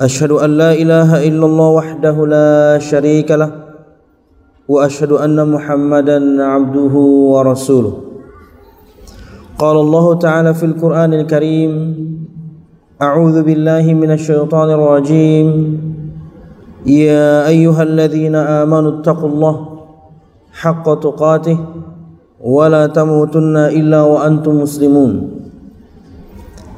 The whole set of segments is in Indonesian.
أشهد أن لا إله إلا الله وحده لا شريك له وأشهد أن محمدا عبده ورسوله. قال الله تعالى في القرآن الكريم أعوذ بالله من الشيطان الرجيم. يا أيها الذين آمنوا اتقوا الله حق تقاته ولا تموتن إلا وأنتم مسلمون.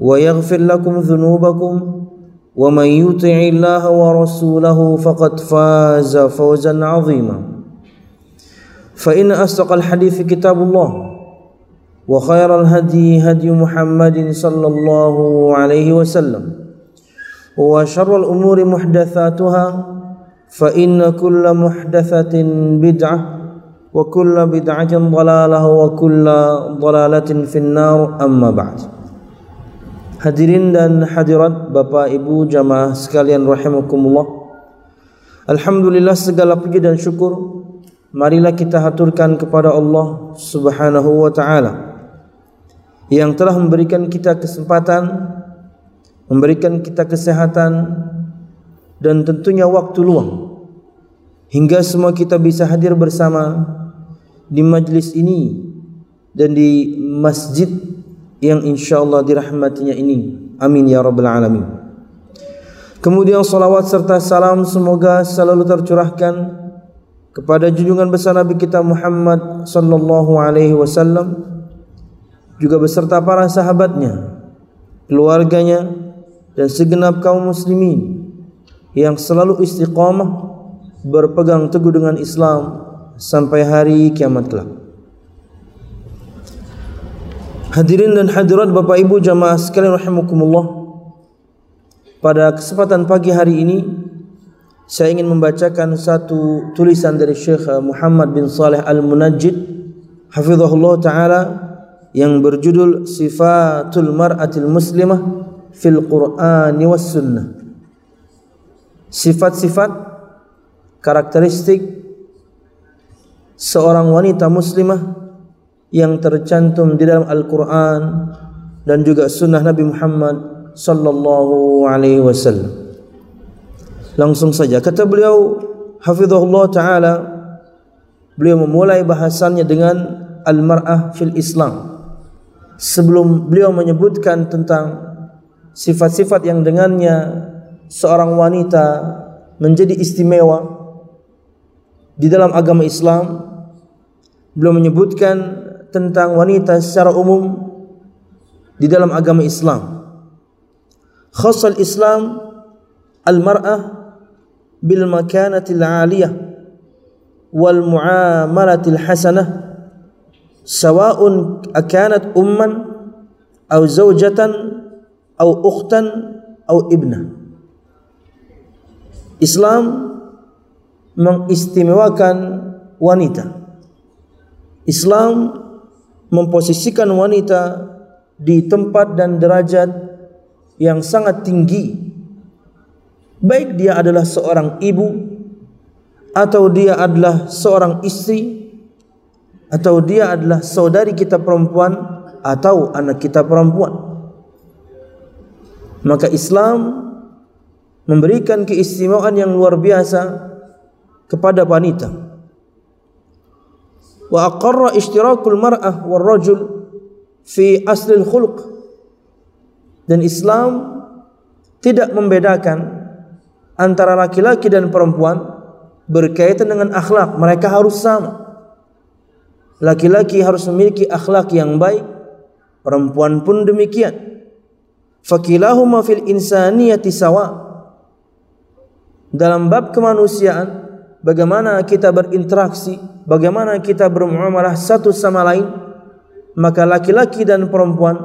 ويغفر لكم ذنوبكم ومن يطع الله ورسوله فقد فاز فوزا عظيما. فإن أصدق الحديث كتاب الله وخير الهدي هدي محمد صلى الله عليه وسلم وشر الأمور محدثاتها فإن كل محدثة بدعة وكل بدعة ضلالة وكل ضلالة في النار. أما بعد Hadirin dan hadirat Bapak Ibu jamaah sekalian rahimakumullah. Alhamdulillah segala puji dan syukur. Marilah kita haturkan kepada Allah subhanahu wa ta'ala Yang telah memberikan kita kesempatan Memberikan kita kesehatan Dan tentunya waktu luang Hingga semua kita bisa hadir bersama Di majlis ini Dan di masjid yang insyaallah dirahmatinya ini. Amin ya rabbal alamin. Kemudian salawat serta salam semoga selalu tercurahkan kepada junjungan besar Nabi kita Muhammad sallallahu alaihi wasallam juga beserta para sahabatnya, keluarganya dan segenap kaum muslimin yang selalu istiqamah berpegang teguh dengan Islam sampai hari kiamat kelak. Hadirin dan hadirat Bapak Ibu jamaah sekalian rahimakumullah. Pada kesempatan pagi hari ini saya ingin membacakan satu tulisan dari Syekh Muhammad bin Saleh Al-Munajjid hafizahullah taala yang berjudul Sifatul Mar'atil Muslimah fil Qur'ani was Sunnah. Sifat-sifat karakteristik seorang wanita muslimah yang tercantum di dalam Al-Quran dan juga sunnah Nabi Muhammad sallallahu alaihi wasallam. Langsung saja kata beliau hafizahullah taala beliau memulai bahasannya dengan al-mar'ah fil Islam. Sebelum beliau menyebutkan tentang sifat-sifat yang dengannya seorang wanita menjadi istimewa di dalam agama Islam, beliau menyebutkan tentang wanita secara umum di dalam agama Islam. Khasal Islam al-mar'ah bil makanati al-'aliyah wal mu'amalati al-hasanah sawa'un akanat umman aw zawjatan aw ukhtan aw ibna. Islam mengistimewakan wanita. Islam memposisikan wanita di tempat dan derajat yang sangat tinggi. Baik dia adalah seorang ibu atau dia adalah seorang istri atau dia adalah saudari kita perempuan atau anak kita perempuan. Maka Islam memberikan keistimewaan yang luar biasa kepada wanita wa aqarra ishtirakul mar'ah war rajul fi aslil khuluq dan Islam tidak membedakan antara laki-laki dan perempuan berkaitan dengan akhlak, mereka harus sama. Laki-laki harus memiliki akhlak yang baik, perempuan pun demikian. Fakilahuma fil insaniyati sawa. Dalam bab kemanusiaan, bagaimana kita berinteraksi, bagaimana kita bermuamalah satu sama lain, maka laki-laki dan perempuan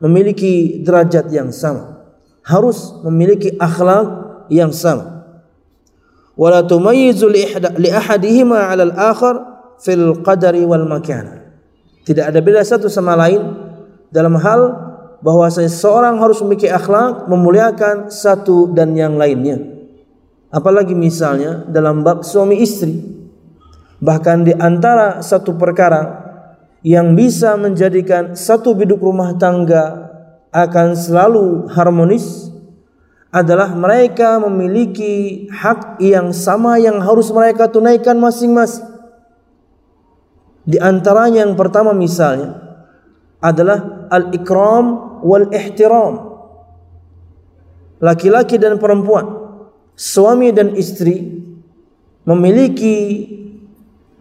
memiliki derajat yang sama. Harus memiliki akhlak yang sama. Wala tumayyizu li ahadihima 'ala al-akhar fil qadari wal makan. Tidak ada beda satu sama lain dalam hal bahwa seseorang harus memiliki akhlak memuliakan satu dan yang lainnya. Apalagi misalnya dalam bab suami istri bahkan di antara satu perkara yang bisa menjadikan satu biduk rumah tangga akan selalu harmonis adalah mereka memiliki hak yang sama yang harus mereka tunaikan masing-masing. Di antaranya yang pertama misalnya adalah al-ikram wal ihtiram. Laki-laki dan perempuan, suami dan istri memiliki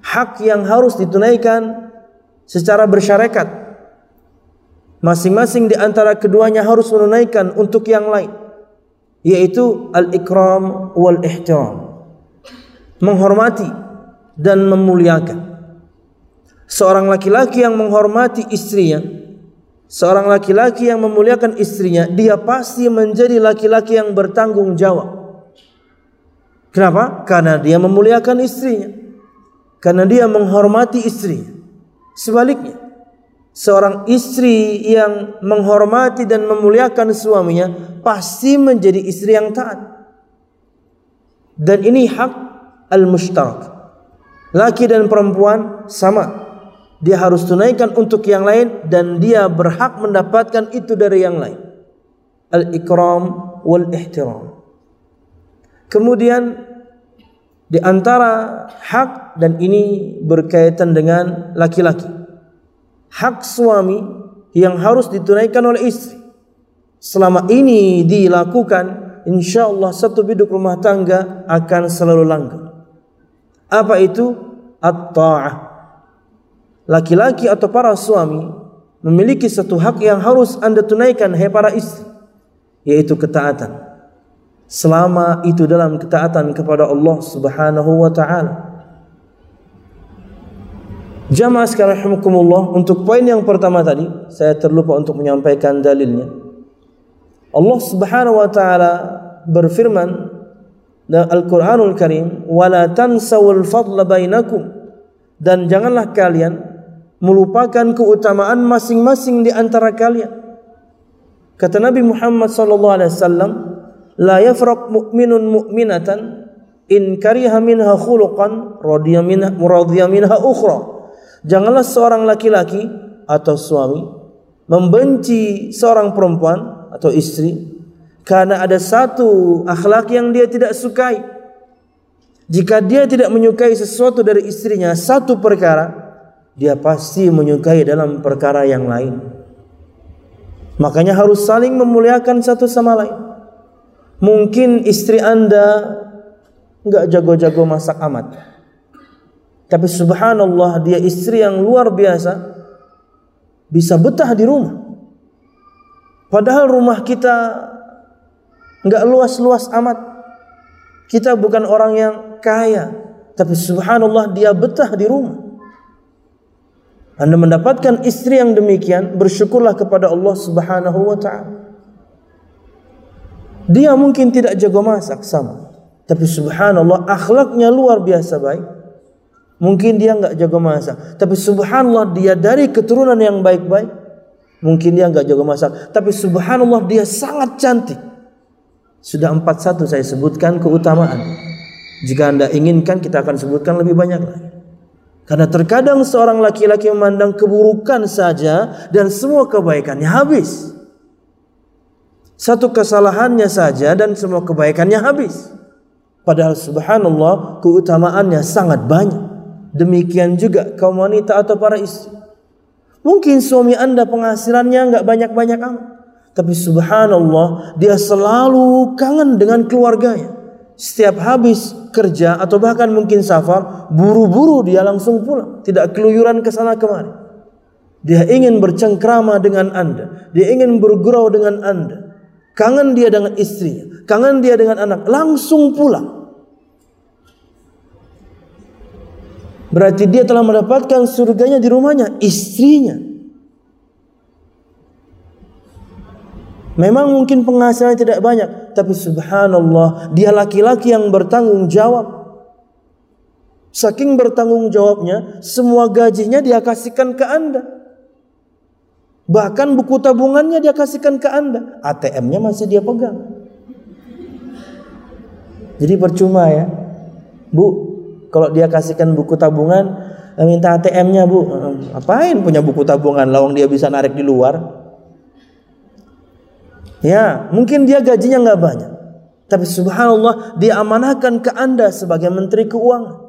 hak yang harus ditunaikan secara bersyarekat. Masing-masing di antara keduanya harus menunaikan untuk yang lain yaitu al-ikram wal ihtiram menghormati dan memuliakan seorang laki-laki yang menghormati istrinya seorang laki-laki yang memuliakan istrinya dia pasti menjadi laki-laki yang bertanggung jawab kenapa karena dia memuliakan istrinya karena dia menghormati istrinya sebaliknya seorang istri yang menghormati dan memuliakan suaminya pasti menjadi istri yang taat. Dan ini hak al-mushtarak. Laki dan perempuan sama. Dia harus tunaikan untuk yang lain dan dia berhak mendapatkan itu dari yang lain. Al-ikram wal ihtiram. Kemudian di antara hak dan ini berkaitan dengan laki-laki hak suami yang harus ditunaikan oleh istri. Selama ini dilakukan, insya Allah satu biduk rumah tangga akan selalu langgeng. Apa itu? At-ta'ah. Laki-laki atau para suami memiliki satu hak yang harus anda tunaikan, hai para istri, yaitu ketaatan. Selama itu dalam ketaatan kepada Allah Subhanahu wa taala. Jamaah sekalian rahimakumullah untuk poin yang pertama tadi saya terlupa untuk menyampaikan dalilnya. Allah Subhanahu wa taala berfirman dalam Al-Qur'anul Karim, "Wala tansawul fadla bainakum." Dan janganlah kalian melupakan keutamaan masing-masing di antara kalian. Kata Nabi Muhammad sallallahu alaihi wasallam, "La yafraq mu'minun mu'minatan in kariha minha khuluqan radiya minha muradiya minha ukhra." Janganlah seorang laki-laki atau suami membenci seorang perempuan atau istri karena ada satu akhlak yang dia tidak sukai. Jika dia tidak menyukai sesuatu dari istrinya satu perkara, dia pasti menyukai dalam perkara yang lain. Makanya harus saling memuliakan satu sama lain. Mungkin istri Anda enggak jago-jago masak amat. Tapi subhanallah dia istri yang luar biasa bisa betah di rumah. Padahal rumah kita nggak luas-luas amat. Kita bukan orang yang kaya, tapi subhanallah dia betah di rumah. Anda mendapatkan istri yang demikian, bersyukurlah kepada Allah Subhanahu wa taala. Dia mungkin tidak jago masak sama, tapi subhanallah akhlaknya luar biasa baik. Mungkin dia nggak jago masak, tapi subhanallah dia dari keturunan yang baik-baik. Mungkin dia nggak jago masak, tapi subhanallah dia sangat cantik. Sudah empat satu saya sebutkan keutamaan. Jika anda inginkan kita akan sebutkan lebih banyak lagi. Karena terkadang seorang laki-laki memandang keburukan saja dan semua kebaikannya habis. Satu kesalahannya saja dan semua kebaikannya habis. Padahal subhanallah keutamaannya sangat banyak. Demikian juga kaum wanita atau para istri. Mungkin suami anda penghasilannya nggak banyak-banyak amat. Tapi subhanallah dia selalu kangen dengan keluarganya. Setiap habis kerja atau bahkan mungkin safar, buru-buru dia langsung pulang, tidak keluyuran ke sana kemari. Dia ingin bercengkrama dengan Anda, dia ingin bergurau dengan Anda. Kangen dia dengan istrinya, kangen dia dengan anak, langsung pulang. Berarti dia telah mendapatkan surganya di rumahnya, istrinya. Memang mungkin penghasilannya tidak banyak, tapi subhanallah, dia laki-laki yang bertanggung jawab. Saking bertanggung jawabnya, semua gajinya dia kasihkan ke Anda. Bahkan buku tabungannya dia kasihkan ke Anda. ATM-nya masih dia pegang. Jadi percuma ya. Bu, kalau dia kasihkan buku tabungan, eh, minta ATM-nya bu. Eh, apain punya buku tabungan? Lawang dia bisa narik di luar. Ya, mungkin dia gajinya nggak banyak. Tapi subhanallah dia amanahkan ke anda sebagai menteri keuangan.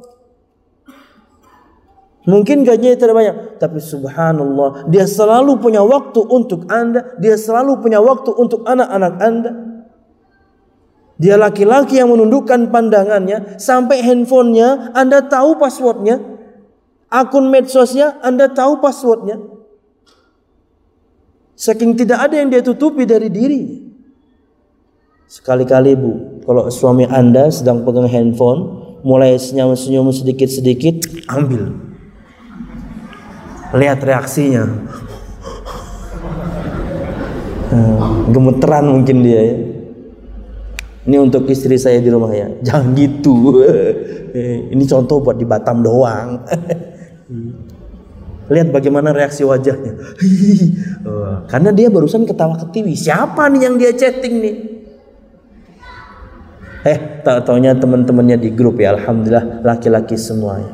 Mungkin gajinya tidak banyak, tapi subhanallah, dia selalu punya waktu untuk Anda, dia selalu punya waktu untuk anak-anak Anda. Dia laki-laki yang menundukkan pandangannya sampai handphonenya Anda tahu passwordnya, akun medsosnya Anda tahu passwordnya. Saking tidak ada yang dia tutupi dari diri. Sekali-kali bu, kalau suami Anda sedang pegang handphone, mulai senyum-senyum sedikit-sedikit, ambil lihat reaksinya. Hmm, gemeteran mungkin dia ya. Ini untuk istri saya di rumah ya. Jangan gitu. Ini contoh buat di Batam doang. Lihat bagaimana reaksi wajahnya. Karena dia barusan ketawa ketiwi. Siapa nih yang dia chatting nih? Eh tak taunya teman-temannya di grup ya. Alhamdulillah laki-laki semuanya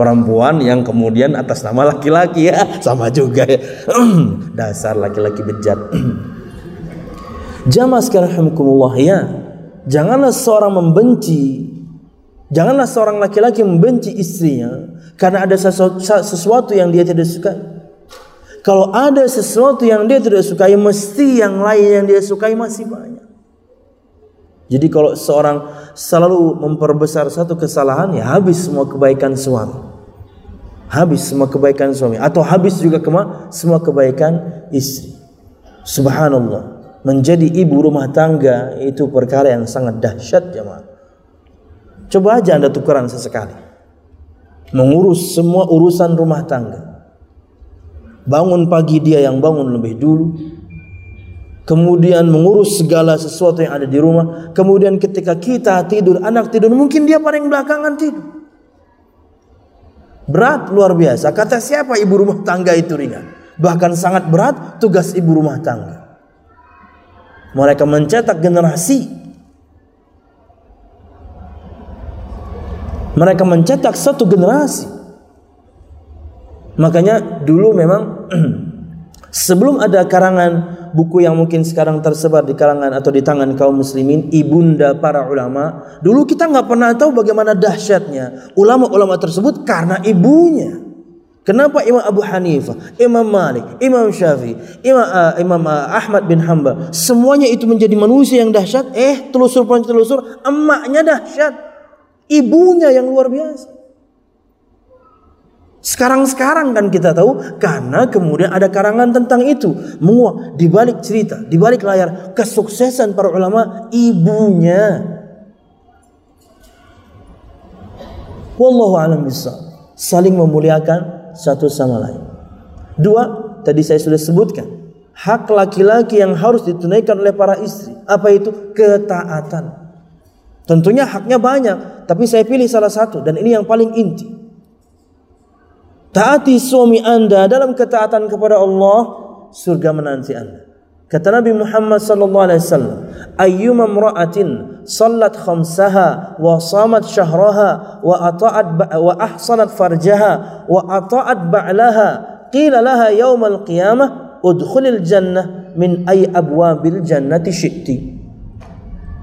perempuan yang kemudian atas nama laki-laki ya. Sama juga ya. Dasar laki-laki bejat. Jamaah sekarang ya. Janganlah seorang membenci janganlah seorang laki-laki membenci istrinya karena ada sesuatu yang dia tidak suka. Kalau ada sesuatu yang dia tidak sukai mesti yang lain yang dia sukai masih banyak. Jadi kalau seorang selalu memperbesar satu kesalahan ya habis semua kebaikan suami habis semua kebaikan suami atau habis juga kema semua kebaikan istri. Subhanallah. Menjadi ibu rumah tangga itu perkara yang sangat dahsyat jemaah. Coba aja Anda tukeran sesekali. Mengurus semua urusan rumah tangga. Bangun pagi dia yang bangun lebih dulu. Kemudian mengurus segala sesuatu yang ada di rumah. Kemudian ketika kita tidur, anak tidur, mungkin dia paling belakangan tidur. Berat luar biasa. Kata siapa ibu rumah tangga itu ringan? Bahkan sangat berat tugas ibu rumah tangga. Mereka mencetak generasi. Mereka mencetak satu generasi. Makanya dulu memang sebelum ada karangan buku yang mungkin sekarang tersebar di kalangan atau di tangan kaum muslimin, ibunda para ulama. Dulu kita nggak pernah tahu bagaimana dahsyatnya ulama-ulama tersebut karena ibunya. Kenapa Imam Abu Hanifah, Imam Malik, Imam Syafi'i, Imam uh, Imam uh, Ahmad bin Hambal, semuanya itu menjadi manusia yang dahsyat. Eh, telusur telusur, emaknya dahsyat, ibunya yang luar biasa. Sekarang-sekarang kan kita tahu karena kemudian ada karangan tentang itu menguak di balik cerita, di balik layar kesuksesan para ulama ibunya. Wallahu alam bisa saling memuliakan satu sama lain. Dua, tadi saya sudah sebutkan hak laki-laki yang harus ditunaikan oleh para istri. Apa itu? Ketaatan. Tentunya haknya banyak, tapi saya pilih salah satu dan ini yang paling inti. Taati suami anda dalam ketaatan kepada Allah, surga menanti anda. Kata Nabi Muhammad sallallahu alaihi wasallam, "Ayyuma imra'atin sallat khamsaha wa samat syahraha wa ata'at wa ahsanat farjaha wa ata'at ba'laha, qila laha yawm al-qiyamah udkhulil jannah min ay abwabil jannati syi'ti."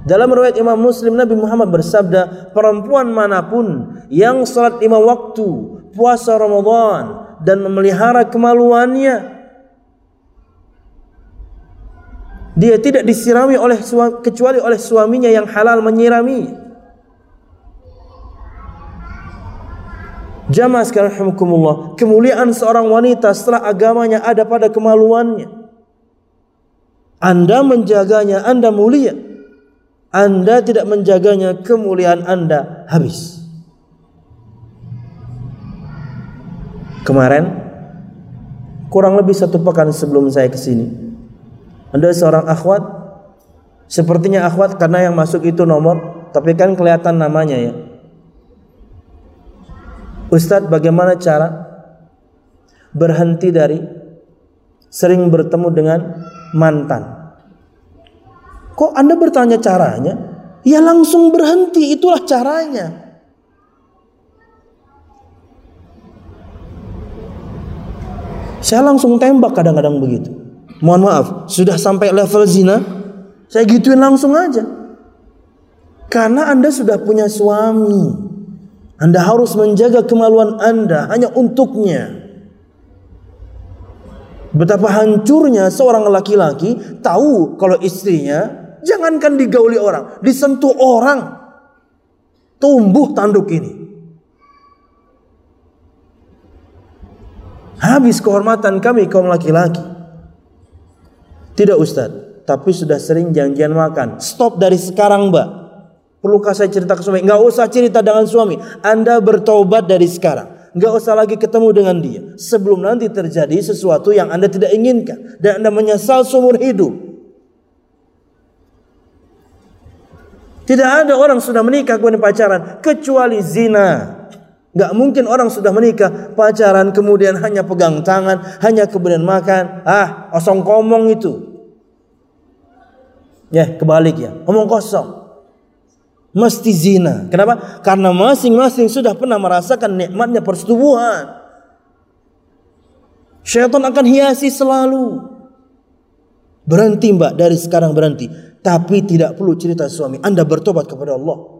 Dalam riwayat Imam Muslim Nabi Muhammad bersabda, perempuan manapun yang salat lima waktu puasa Ramadan dan memelihara kemaluannya Dia tidak disirami oleh kecuali oleh suaminya yang halal menyirami. Jamaah sekalian rahimakumullah, kemuliaan seorang wanita setelah agamanya ada pada kemaluannya. Anda menjaganya, Anda mulia. Anda tidak menjaganya, kemuliaan Anda habis. Kemarin kurang lebih satu pekan sebelum saya ke sini anda seorang akhwat, sepertinya akhwat karena yang masuk itu nomor, tapi kan kelihatan namanya ya. Ustadz bagaimana cara berhenti dari sering bertemu dengan mantan? Kok Anda bertanya caranya? Ya langsung berhenti, itulah caranya. Saya langsung tembak kadang-kadang begitu. Mohon maaf, sudah sampai level zina, saya gituin langsung aja. Karena Anda sudah punya suami. Anda harus menjaga kemaluan Anda hanya untuknya. Betapa hancurnya seorang laki-laki tahu kalau istrinya jangankan digauli orang, disentuh orang. Tumbuh tanduk ini. Habis kehormatan kami kaum laki-laki. Tidak Ustaz, tapi sudah sering janjian makan. Stop dari sekarang Mbak. Perlukah saya cerita ke suami? Enggak usah cerita dengan suami. Anda bertobat dari sekarang. Enggak usah lagi ketemu dengan dia. Sebelum nanti terjadi sesuatu yang Anda tidak inginkan. Dan Anda menyesal seumur hidup. Tidak ada orang sudah menikah kemudian pacaran. Kecuali zina. Gak mungkin orang sudah menikah, pacaran, kemudian hanya pegang tangan, hanya kemudian makan. Ah, osong komong itu. Ya, kebalik ya. Omong kosong. Mesti zina. Kenapa? Karena masing-masing sudah pernah merasakan nikmatnya persetubuhan. Syaitan akan hiasi selalu. Berhenti mbak, dari sekarang berhenti. Tapi tidak perlu cerita suami. Anda bertobat kepada Allah.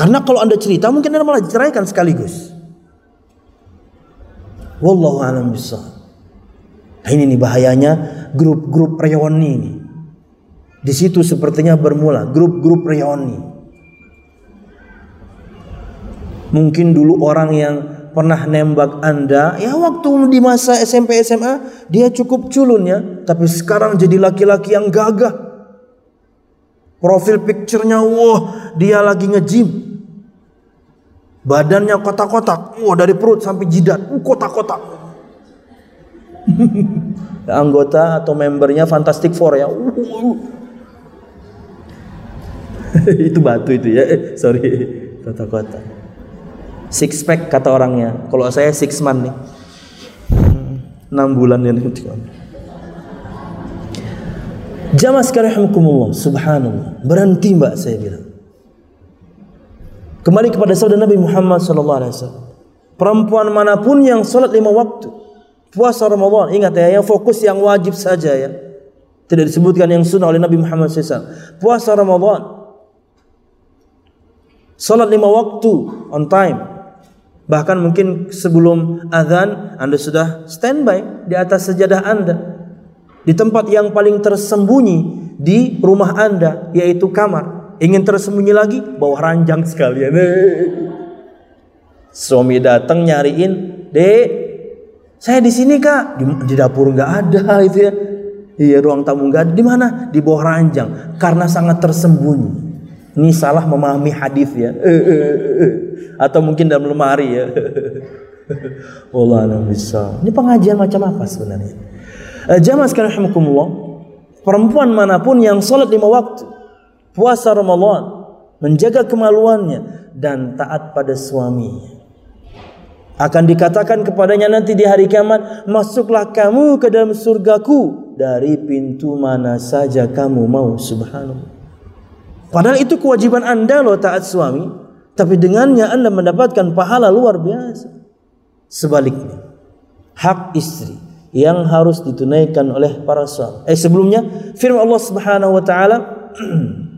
Karena kalau anda cerita mungkin anda malah diceraikan sekaligus. Wallahu a'lam bishawab. Nah ini nih bahayanya grup-grup reoni ini. Di situ sepertinya bermula grup-grup reoni. Mungkin dulu orang yang pernah nembak Anda, ya waktu di masa SMP SMA dia cukup culun ya, tapi sekarang jadi laki-laki yang gagah. Profil picture-nya wah, dia lagi nge-gym. Badannya kotak-kotak, wah dari perut sampai jidat, uh, kotak-kotak. Anggota atau membernya Fantastic Four ya. itu batu itu ya. Eh, sorry, kota-kota. Six pack kata orangnya. Kalau saya six man nih. Enam bulan ya Jamaah sekalian subhanallah. Berhenti Mbak saya bilang. Kembali kepada saudara Nabi Muhammad sallallahu alaihi wasallam. Perempuan manapun yang salat lima waktu Puasa Ramadan, ingat ya, yang fokus yang wajib saja ya. Tidak disebutkan yang sunnah oleh Nabi Muhammad SAW. Puasa Ramadan. Salat lima waktu on time. Bahkan mungkin sebelum azan Anda sudah standby di atas sejadah Anda. Di tempat yang paling tersembunyi di rumah Anda yaitu kamar. Ingin tersembunyi lagi bawah ranjang sekalian. Suami datang nyariin, "Dek, saya di sini kak, di, di dapur nggak ada itu ya. Iya ruang tamu nggak. Di mana? Di bawah ranjang. Karena sangat tersembunyi. Ini salah memahami hadis ya. Atau mungkin dalam lemari ya. Allah bisa. Ini pengajian macam apa sebenarnya? Eh, jamaah sekalian. Perempuan mana pun yang sholat lima waktu, puasa Ramadan, menjaga kemaluannya dan taat pada suaminya akan dikatakan kepadanya nanti di hari kiamat, masuklah kamu ke dalam surgaku dari pintu mana saja kamu mau. Subhanallah. Padahal itu kewajiban anda loh taat suami. Tapi dengannya anda mendapatkan pahala luar biasa. Sebaliknya, hak istri yang harus ditunaikan oleh para suami. Eh sebelumnya firman Allah Subhanahu wa taala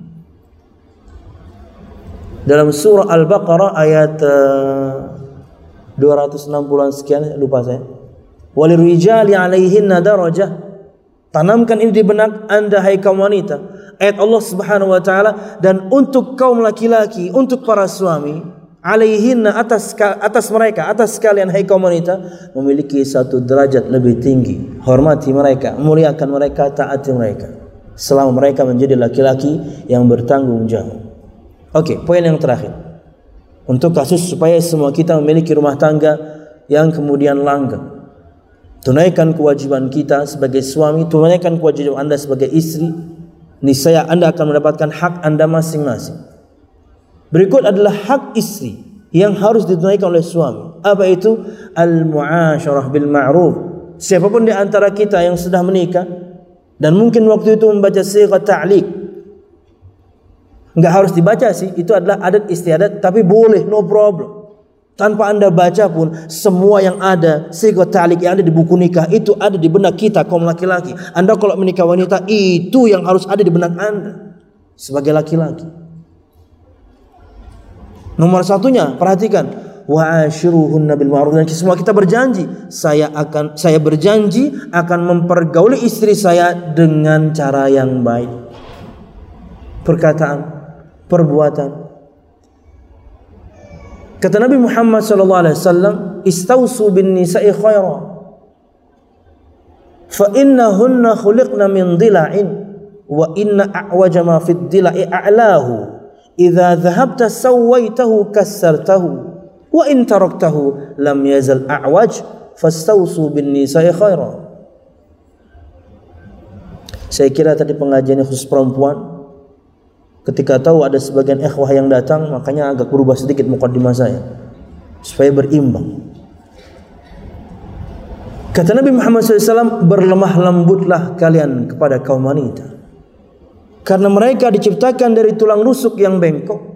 dalam surah Al-Baqarah ayat uh, 260-an sekian lupa saya. Walirijali alaihinna darajah Tanamkan ini di benak Anda hai kaum wanita. Ayat Allah Subhanahu wa taala dan untuk kaum laki-laki, untuk para suami, alaihinna atas atas mereka, atas kalian hai kaum wanita memiliki satu derajat lebih tinggi. Hormati mereka, muliakan mereka, taati mereka. Selama mereka menjadi laki-laki yang bertanggung jawab. Oke, okay, poin yang terakhir. Untuk kasus supaya semua kita memiliki rumah tangga yang kemudian langgeng tunaikan kewajiban kita sebagai suami, tunaikan kewajiban Anda sebagai istri, niscaya Anda akan mendapatkan hak Anda masing-masing. Berikut adalah hak istri yang harus ditunaikan oleh suami. Apa itu? Al-mu'asyarah bil ma'ruf. Siapapun di antara kita yang sudah menikah dan mungkin waktu itu membaca sigha ta'liq. Enggak harus dibaca sih, itu adalah adat istiadat tapi boleh, no problem. Tanpa anda baca pun semua yang ada sigot talik yang ada di buku nikah itu ada di benak kita kaum laki-laki. Anda kalau menikah wanita itu yang harus ada di benak anda sebagai laki-laki. Nomor satunya perhatikan wa ashiruhunna bil ma'ruf dan semua kita berjanji saya akan saya berjanji akan mempergauli istri saya dengan cara yang baik. Perkataan, perbuatan, Kata Nabi Muhammad sallallahu alaihi wasallam, "Istausu bin nisa'i khaira." Fa innahunna khuliqna min dhila'in wa inna a'waja ma fid dhila'i a'lahu. Idza dhahabta sawaitahu kassartahu wa in taraktahu lam yazal a'waj fastausu bin nisa'i khaira. Saya kira tadi pengajian khusus perempuan Ketika tahu ada sebagian ikhwah yang datang, makanya agak berubah sedikit mukaddimah saya supaya berimbang. Kata Nabi Muhammad SAW, berlemah lembutlah kalian kepada kaum wanita. Karena mereka diciptakan dari tulang rusuk yang bengkok.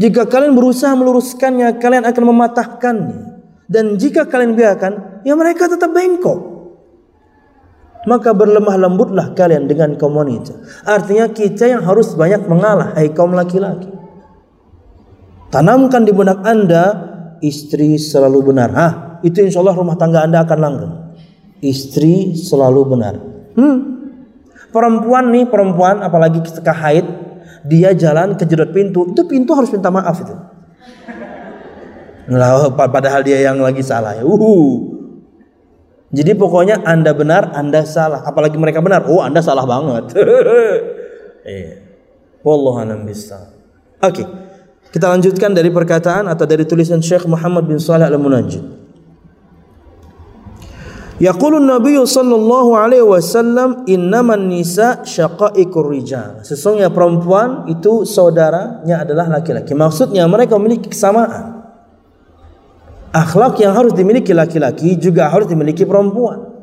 Jika kalian berusaha meluruskannya, kalian akan mematahkannya. Dan jika kalian biarkan, ya mereka tetap bengkok maka berlemah lembutlah kalian dengan kaum wanita. Artinya kita yang harus banyak mengalah, hai kaum laki-laki. Tanamkan di benak anda, istri selalu benar. Hah, itu insya Allah rumah tangga anda akan langgeng. Istri selalu benar. Hmm. Perempuan nih, perempuan apalagi ketika haid, dia jalan kejedot pintu, itu pintu harus minta maaf itu. Padahal dia yang lagi salah ya. Uh, jadi pokoknya Anda benar, Anda salah. Apalagi mereka benar, oh Anda salah banget. Iya. Wallahu a'lam Oke. Kita lanjutkan dari perkataan atau dari tulisan Syekh Muhammad bin Shalih Al-Munajjid. Yaqulu Nabi sallallahu alaihi wasallam innaman nisa syaqaiqur rijal. Sesungguhnya perempuan itu saudaranya adalah laki-laki. Maksudnya mereka memiliki kesamaan akhlak yang harus dimiliki laki-laki juga harus dimiliki perempuan.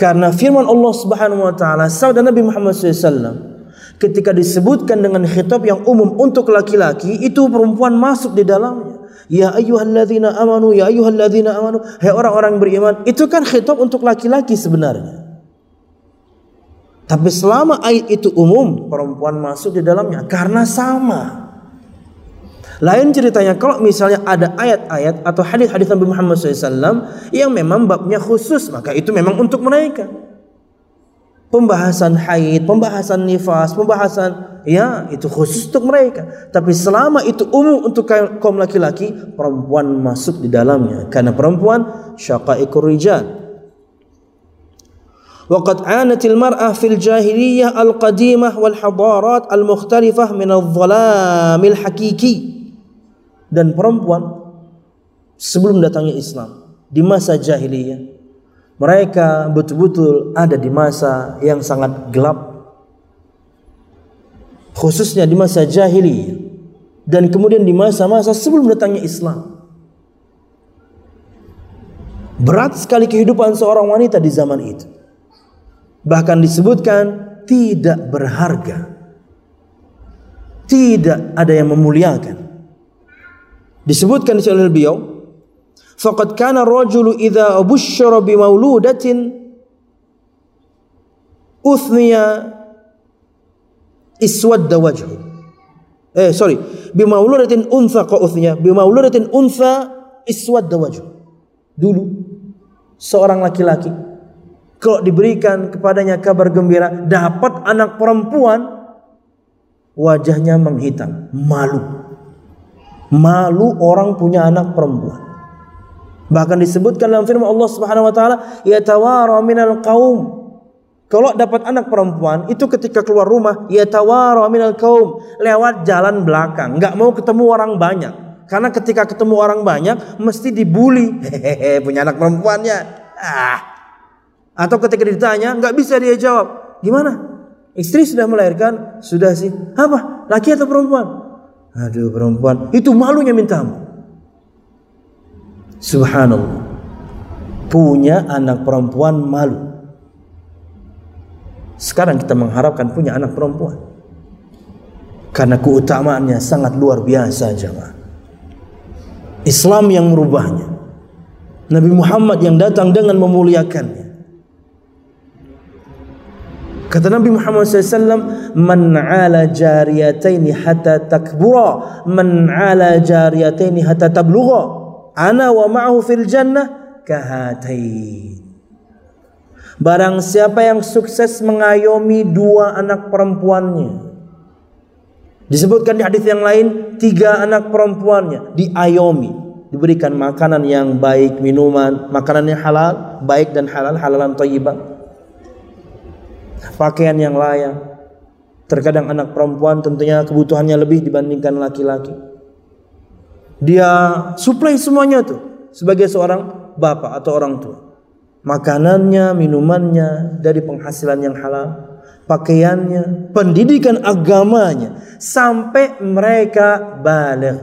Karena firman Allah Subhanahu wa taala sabda Nabi Muhammad SAW ketika disebutkan dengan khitab yang umum untuk laki-laki itu perempuan masuk di dalamnya. Ya ayyuhalladzina amanu ya ayyuhalladzina amanu hai orang-orang beriman itu kan khitab untuk laki-laki sebenarnya. Tapi selama ayat itu umum perempuan masuk di dalamnya karena sama. Lain ceritanya kalau misalnya ada ayat-ayat atau hadis-hadis Nabi Muhammad SAW yang memang babnya khusus, maka itu memang untuk mereka. Pembahasan haid, pembahasan nifas, pembahasan ya itu khusus untuk mereka. Tapi selama itu umum untuk kaum laki-laki, perempuan masuk di dalamnya. Karena perempuan syaqaiqur rijal. وقد عانت المرأة في الجاهلية القديمة والحضارات المختلفة من الظلام الحقيقي dan perempuan sebelum datangnya Islam di masa jahiliyah mereka betul-betul ada di masa yang sangat gelap. Khususnya di masa jahiliyah. Dan kemudian di masa-masa sebelum datangnya Islam. Berat sekali kehidupan seorang wanita di zaman itu. Bahkan disebutkan tidak berharga. Tidak ada yang memuliakan Disebutkan di oleh beliau, faqad kana ar-rajulu idza busyira bi mauludatin uthniya iswadda wajhu. Eh sorry, bi mauludatin untha qa uthniya, bi mauludatin untha iswadda wajhu. Dulu seorang laki-laki kalau diberikan kepadanya kabar gembira dapat anak perempuan wajahnya menghitam, malu. Malu orang punya anak perempuan. Bahkan disebutkan dalam firman Allah Subhanahu wa taala, "Yatawara minal qaum." Kalau dapat anak perempuan, itu ketika keluar rumah, yatawara minal qaum, lewat jalan belakang, nggak mau ketemu orang banyak. Karena ketika ketemu orang banyak, mesti dibully. Hehehe, punya anak perempuannya. Ah. Atau ketika ditanya, nggak bisa dia jawab. Gimana? Istri sudah melahirkan, sudah sih. Apa? Laki atau perempuan? Aduh perempuan. Itu malunya minta ampun. Subhanallah. Punya anak perempuan malu. Sekarang kita mengharapkan punya anak perempuan. Karena keutamaannya sangat luar biasa jemaah. Islam yang merubahnya. Nabi Muhammad yang datang dengan memuliakannya. Kata Nabi Muhammad SAW, "Man 'ala jariyataini hatta takbura, man 'ala jariyataini hatta tablugha, ana wa ma'ahu fil jannah kahatain." Barang siapa yang sukses mengayomi dua anak perempuannya. Disebutkan di hadis yang lain, tiga anak perempuannya diayomi, diberikan makanan yang baik, minuman, makanan yang halal, baik dan halal, halalan thayyibah pakaian yang layak. Terkadang anak perempuan tentunya kebutuhannya lebih dibandingkan laki-laki. Dia suplai semuanya tuh sebagai seorang bapak atau orang tua. Makanannya, minumannya dari penghasilan yang halal, pakaiannya, pendidikan agamanya sampai mereka balik.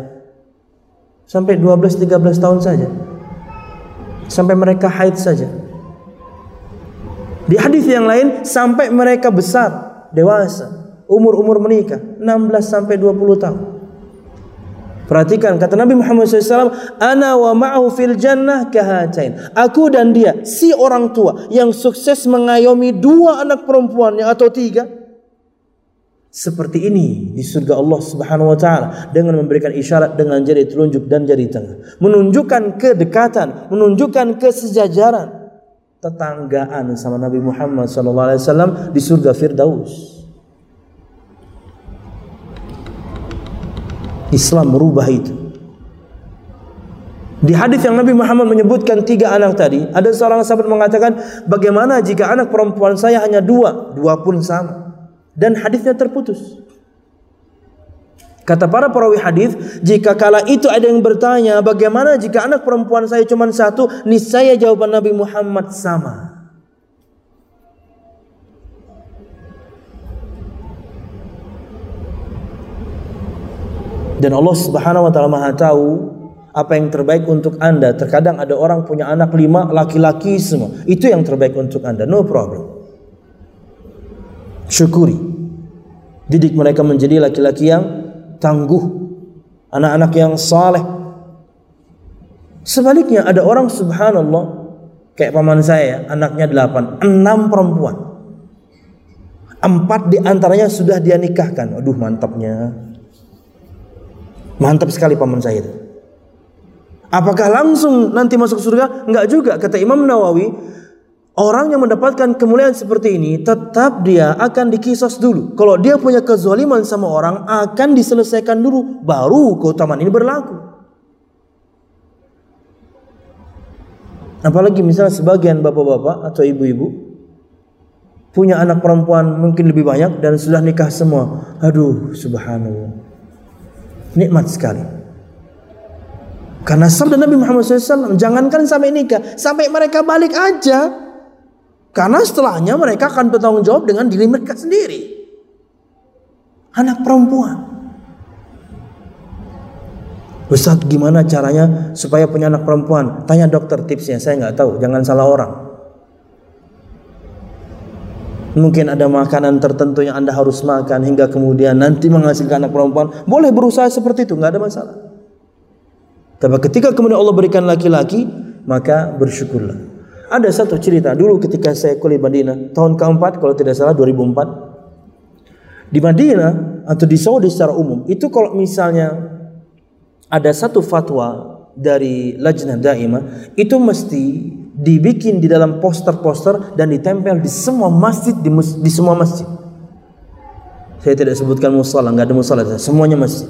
Sampai 12 13 tahun saja. Sampai mereka haid saja. Di hadis yang lain sampai mereka besar, dewasa, umur-umur menikah 16 sampai 20 tahun. Perhatikan kata Nabi Muhammad SAW, Ana wa ma'ahu fil jannah kahatain. Aku dan dia, si orang tua yang sukses mengayomi dua anak perempuannya atau tiga. Seperti ini di surga Allah Subhanahu wa taala dengan memberikan isyarat dengan jari telunjuk dan jari tengah, menunjukkan kedekatan, menunjukkan kesejajaran tetanggaan sama Nabi Muhammad SAW di surga Firdaus. Islam merubah itu. Di hadis yang Nabi Muhammad menyebutkan tiga anak tadi, ada seorang sahabat mengatakan, bagaimana jika anak perempuan saya hanya dua, dua pun sama. Dan hadisnya terputus. Kata para perawi hadis, jika kala itu ada yang bertanya, bagaimana jika anak perempuan saya cuma satu? Niscaya jawaban Nabi Muhammad sama. Dan Allah Subhanahu wa taala Maha tahu apa yang terbaik untuk Anda. Terkadang ada orang punya anak lima laki-laki semua. Itu yang terbaik untuk Anda. No problem. Syukuri. Didik mereka menjadi laki-laki yang tangguh, anak-anak yang saleh. Sebaliknya ada orang subhanallah kayak paman saya, anaknya delapan, enam perempuan. Empat di antaranya sudah dia nikahkan. Aduh mantapnya. Mantap sekali paman saya itu. Apakah langsung nanti masuk surga? Enggak juga. Kata Imam Nawawi, Orang yang mendapatkan kemuliaan seperti ini tetap dia akan dikisos dulu. Kalau dia punya kezaliman sama orang akan diselesaikan dulu baru keutamaan ini berlaku. Apalagi misalnya sebagian bapak-bapak atau ibu-ibu punya anak perempuan mungkin lebih banyak dan sudah nikah semua. Aduh, subhanallah. Nikmat sekali. Karena sabda Nabi Muhammad SAW, jangankan sampai nikah, sampai mereka balik aja, karena setelahnya mereka akan bertanggung jawab dengan diri mereka sendiri. Anak perempuan. Ustaz gimana caranya supaya punya anak perempuan? Tanya dokter tipsnya, saya nggak tahu, jangan salah orang. Mungkin ada makanan tertentu yang Anda harus makan hingga kemudian nanti menghasilkan anak perempuan. Boleh berusaha seperti itu, nggak ada masalah. Tapi ketika kemudian Allah berikan laki-laki, maka bersyukurlah. Ada satu cerita dulu ketika saya kuliah Madinah tahun keempat kalau tidak salah 2004 di Madinah atau di Saudi secara umum itu kalau misalnya ada satu fatwa dari lajnah daimah itu mesti dibikin di dalam poster-poster dan ditempel di semua masjid di, mus, di semua masjid. Saya tidak sebutkan musola, nggak ada musola, semuanya masjid.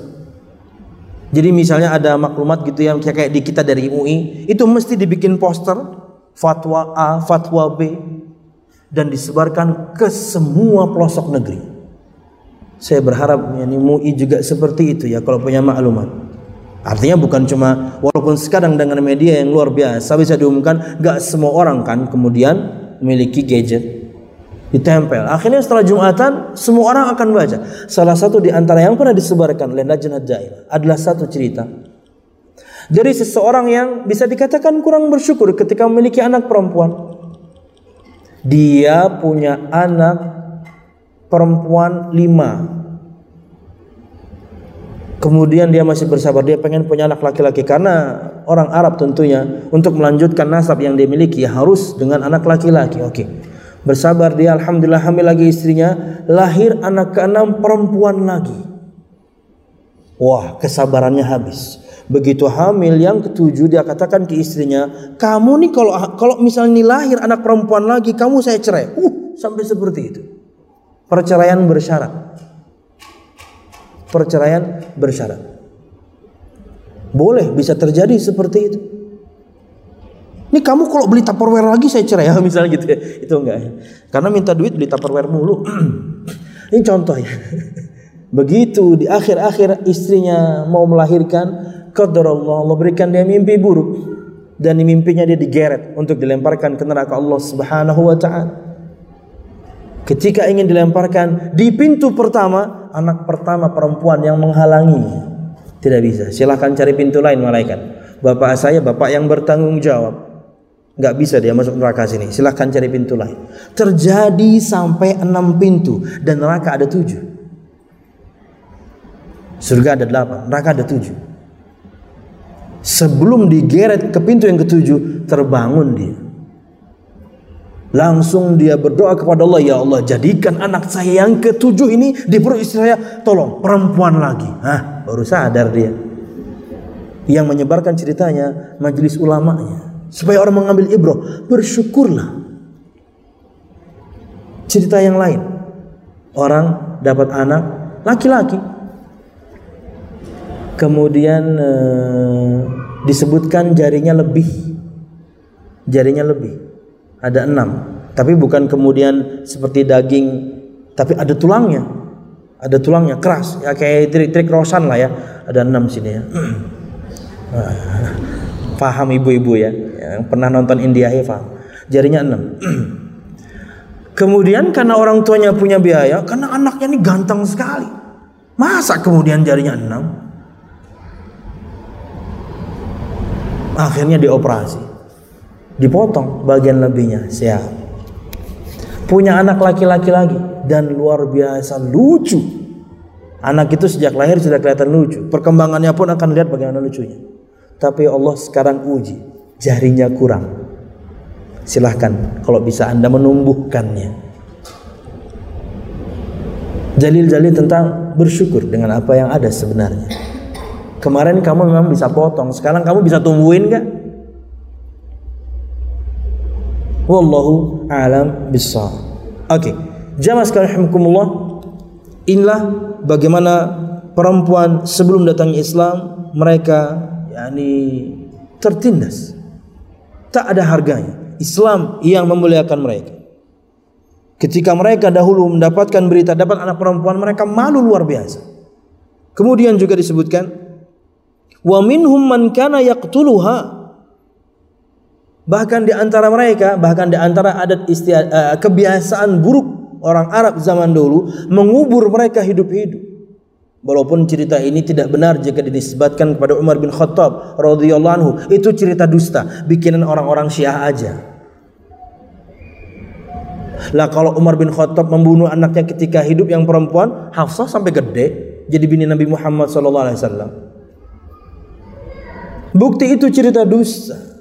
Jadi misalnya ada maklumat gitu yang kayak di kita dari MUI, itu mesti dibikin poster fatwa A, fatwa B dan disebarkan ke semua pelosok negeri. Saya berharap yani MUI juga seperti itu ya kalau punya maklumat. Artinya bukan cuma walaupun sekarang dengan media yang luar biasa bisa diumumkan gak semua orang kan kemudian memiliki gadget ditempel. Akhirnya setelah Jumatan semua orang akan baca. Salah satu di antara yang pernah disebarkan oleh Dairah adalah satu cerita dari seseorang yang bisa dikatakan kurang bersyukur ketika memiliki anak perempuan. Dia punya anak perempuan lima Kemudian dia masih bersabar, dia pengen punya anak laki-laki karena orang Arab tentunya untuk melanjutkan nasab yang dia miliki harus dengan anak laki-laki. Oke. Bersabar dia alhamdulillah hamil lagi istrinya, lahir anak keenam perempuan lagi. Wah, kesabarannya habis. Begitu hamil yang ketujuh dia katakan ke istrinya, "Kamu nih kalau kalau misalnya nih lahir anak perempuan lagi, kamu saya cerai." Uh, sampai seperti itu. Perceraian bersyarat perceraian bersyarat. Boleh bisa terjadi seperti itu. Ini kamu kalau beli Tupperware lagi saya cerai ya misalnya gitu ya. Itu enggak ya. Karena minta duit beli Tupperware mulu. Ini contoh ya. Begitu di akhir-akhir istrinya mau melahirkan, qadar Allah, berikan dia mimpi buruk dan di mimpinya dia digeret untuk dilemparkan ke neraka Allah Subhanahu wa taala. Ketika ingin dilemparkan di pintu pertama, anak pertama perempuan yang menghalangi. Tidak bisa. Silahkan cari pintu lain malaikat. Bapak saya bapak yang bertanggung jawab. Nggak bisa dia masuk neraka sini. Silahkan cari pintu lain. Terjadi sampai enam pintu dan neraka ada tujuh. Surga ada delapan, neraka ada tujuh. Sebelum digeret ke pintu yang ketujuh, terbangun dia Langsung dia berdoa kepada Allah, ya Allah jadikan anak saya yang ketujuh ini di perut istri saya, tolong perempuan lagi. Hah, baru sadar dia. Yang menyebarkan ceritanya majelis ulamanya. Supaya orang mengambil ibroh, bersyukurlah. Cerita yang lain. Orang dapat anak laki-laki. Kemudian eh, disebutkan jarinya lebih. Jarinya lebih. Ada enam. Tapi bukan kemudian seperti daging tapi ada tulangnya. Ada tulangnya keras. Ya kayak trik-trik rosan lah ya. Ada enam sini ya. Paham ibu-ibu ya. Yang pernah nonton India ya paham. Jarinya enam. Kemudian karena orang tuanya punya biaya karena anaknya ini ganteng sekali. Masa kemudian jarinya enam akhirnya dioperasi. Dipotong bagian lebihnya. Siap. Punya anak laki-laki lagi. Dan luar biasa lucu. Anak itu sejak lahir sudah kelihatan lucu. Perkembangannya pun akan lihat bagaimana lucunya. Tapi Allah sekarang uji. Jarinya kurang. Silahkan kalau bisa anda menumbuhkannya. Jalil-jalil tentang bersyukur dengan apa yang ada sebenarnya kemarin kamu memang bisa potong sekarang kamu bisa tumbuhin gak Wallahu alam bissawab. Oke. Okay. Jamaah sekalian. Inilah bagaimana perempuan sebelum datangnya Islam mereka yakni tertindas. Tak ada harganya. Islam yang memuliakan mereka. Ketika mereka dahulu mendapatkan berita dapat anak perempuan mereka malu luar biasa. Kemudian juga disebutkan wa minhum man kana yaqtuluha Bahkan di antara mereka, bahkan di antara adat istiad, uh, kebiasaan buruk orang Arab zaman dulu mengubur mereka hidup-hidup. Walaupun cerita ini tidak benar jika dinisbatkan kepada Umar bin Khattab radhiyallahu anhu, itu cerita dusta, bikinan orang-orang Syiah aja. Lah kalau Umar bin Khattab membunuh anaknya ketika hidup yang perempuan, Hafsah sampai gede jadi bini Nabi Muhammad sallallahu alaihi wasallam. Bukti itu cerita dusta.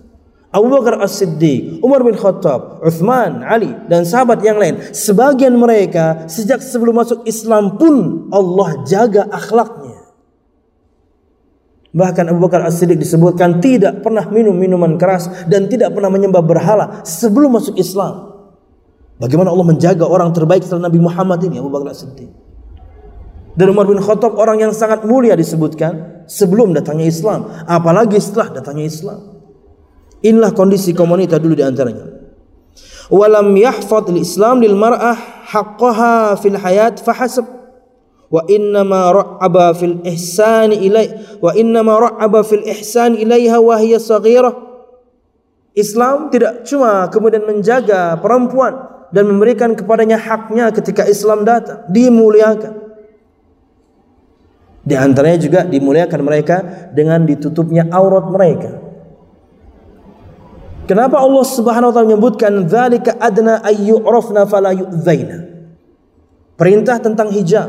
Abu Bakar As-Siddiq, Umar bin Khattab, Uthman, Ali dan sahabat yang lain. Sebagian mereka sejak sebelum masuk Islam pun Allah jaga akhlaknya. Bahkan Abu Bakar As-Siddiq disebutkan tidak pernah minum minuman keras dan tidak pernah menyembah berhala sebelum masuk Islam. Bagaimana Allah menjaga orang terbaik setelah Nabi Muhammad ini Abu Bakar As-Siddiq. Dan Umar bin Khattab orang yang sangat mulia disebutkan sebelum datangnya Islam, apalagi setelah datangnya Islam. Inilah kondisi komunitas dulu di antaranya. Walam yahfad islam lil mar'ah haqqaha fil hayat fahasab wa inna ma ra'aba fil ihsan ilai wa inna ma ra'aba fil ihsan ilaiha wa hiya Islam tidak cuma kemudian menjaga perempuan dan memberikan kepadanya haknya ketika Islam datang dimuliakan di antaranya juga dimuliakan mereka dengan ditutupnya aurat mereka. Kenapa Allah Subhanahu wa taala menyebutkan dzalika adna ayyurafna fala yu'dzaina? Perintah tentang hijab.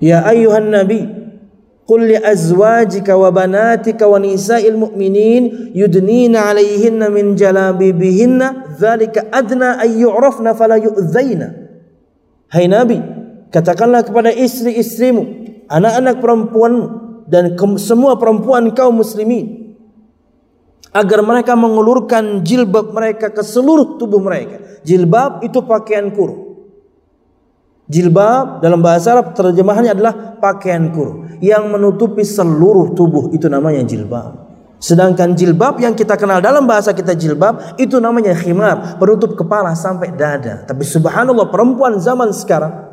Ya ayyuhan nabi, qul li azwajika wa banatika wa nisa'il mu'minin yudnina 'alayhinna min jalabibihinna dzalika adna ayyurafna fala yu'dzaina. Hai nabi, katakanlah kepada istri-istrimu, anak-anak perempuanmu dan semua perempuan kaum muslimin agar mereka mengulurkan jilbab mereka ke seluruh tubuh mereka. Jilbab itu pakaian kurung. Jilbab dalam bahasa Arab terjemahannya adalah pakaian kurung yang menutupi seluruh tubuh itu namanya jilbab. Sedangkan jilbab yang kita kenal dalam bahasa kita jilbab itu namanya khimar, penutup kepala sampai dada. Tapi subhanallah perempuan zaman sekarang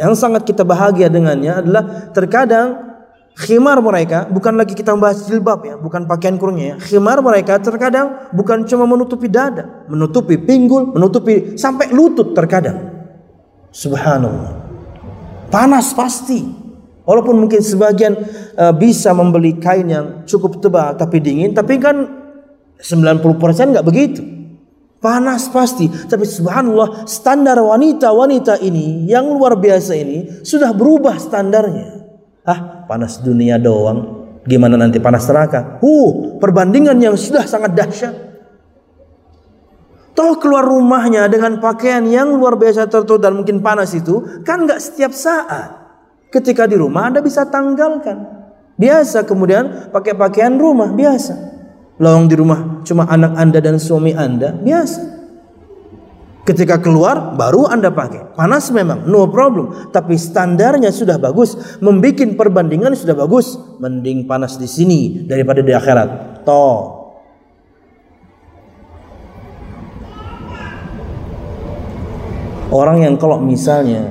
yang sangat kita bahagia dengannya adalah terkadang khimar mereka bukan lagi kita membahas jilbab ya, bukan pakaian kurungnya ya. Khimar mereka terkadang bukan cuma menutupi dada, menutupi pinggul, menutupi sampai lutut terkadang. Subhanallah. Panas pasti. Walaupun mungkin sebagian uh, bisa membeli kain yang cukup tebal tapi dingin, tapi kan 90% nggak begitu. Panas pasti, tapi subhanallah standar wanita-wanita ini yang luar biasa ini sudah berubah standarnya. Ah, panas dunia doang. Gimana nanti panas neraka? Uh, perbandingan yang sudah sangat dahsyat. Toh keluar rumahnya dengan pakaian yang luar biasa tertutup dan mungkin panas itu kan nggak setiap saat. Ketika di rumah Anda bisa tanggalkan. Biasa kemudian pakai pakaian rumah biasa lawang di rumah cuma anak Anda dan suami Anda, biasa. Ketika keluar baru Anda pakai. Panas memang, no problem. Tapi standarnya sudah bagus, membuat perbandingan sudah bagus. Mending panas di sini daripada di akhirat. Toh. Orang yang kalau misalnya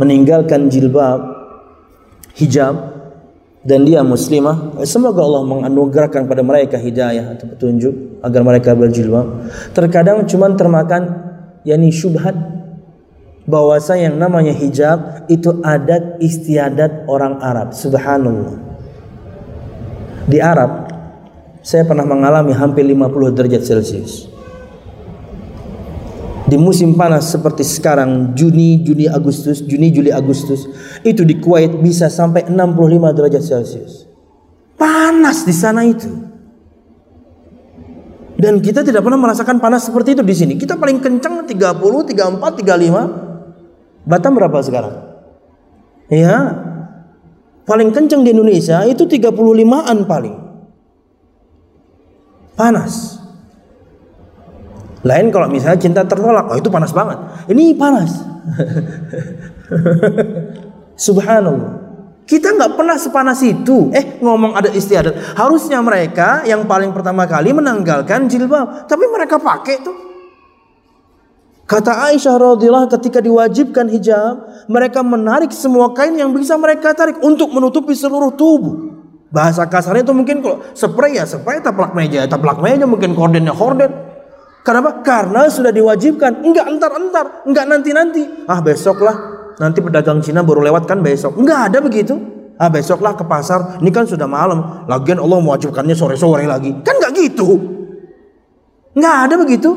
meninggalkan jilbab, hijab, dan dia muslimah. Semoga Allah menganugerahkan pada mereka hidayah atau petunjuk agar mereka berjilbab. Terkadang cuma termakan yakni syubhat. Bahwasa yang namanya hijab itu adat istiadat orang Arab. Subhanallah. Di Arab saya pernah mengalami hampir 50 derajat celcius di musim panas seperti sekarang Juni, Juni, Agustus, Juni, Juli, Agustus itu di Kuwait bisa sampai 65 derajat Celcius. Panas di sana itu. Dan kita tidak pernah merasakan panas seperti itu di sini. Kita paling kencang 30, 34, 35. Batam berapa sekarang? Ya. Paling kencang di Indonesia itu 35-an paling. Panas. Lain kalau misalnya cinta tertolak, oh itu panas banget. Ini panas. Subhanallah. Kita nggak pernah sepanas itu. Eh ngomong ada istiadat. Harusnya mereka yang paling pertama kali menanggalkan jilbab. Tapi mereka pakai tuh. Kata Aisyah radhiyallahu ketika diwajibkan hijab, mereka menarik semua kain yang bisa mereka tarik untuk menutupi seluruh tubuh. Bahasa kasarnya itu mungkin kalau spray ya spray taplak meja, taplak meja mungkin kordennya korden. Kenapa? Karena sudah diwajibkan. Enggak entar-entar, enggak nanti-nanti. Ah besoklah, nanti pedagang Cina baru lewat kan besok. Enggak ada begitu. Ah besoklah ke pasar, ini kan sudah malam. Lagian Allah mewajibkannya sore-sore lagi. Kan enggak gitu. Enggak ada begitu.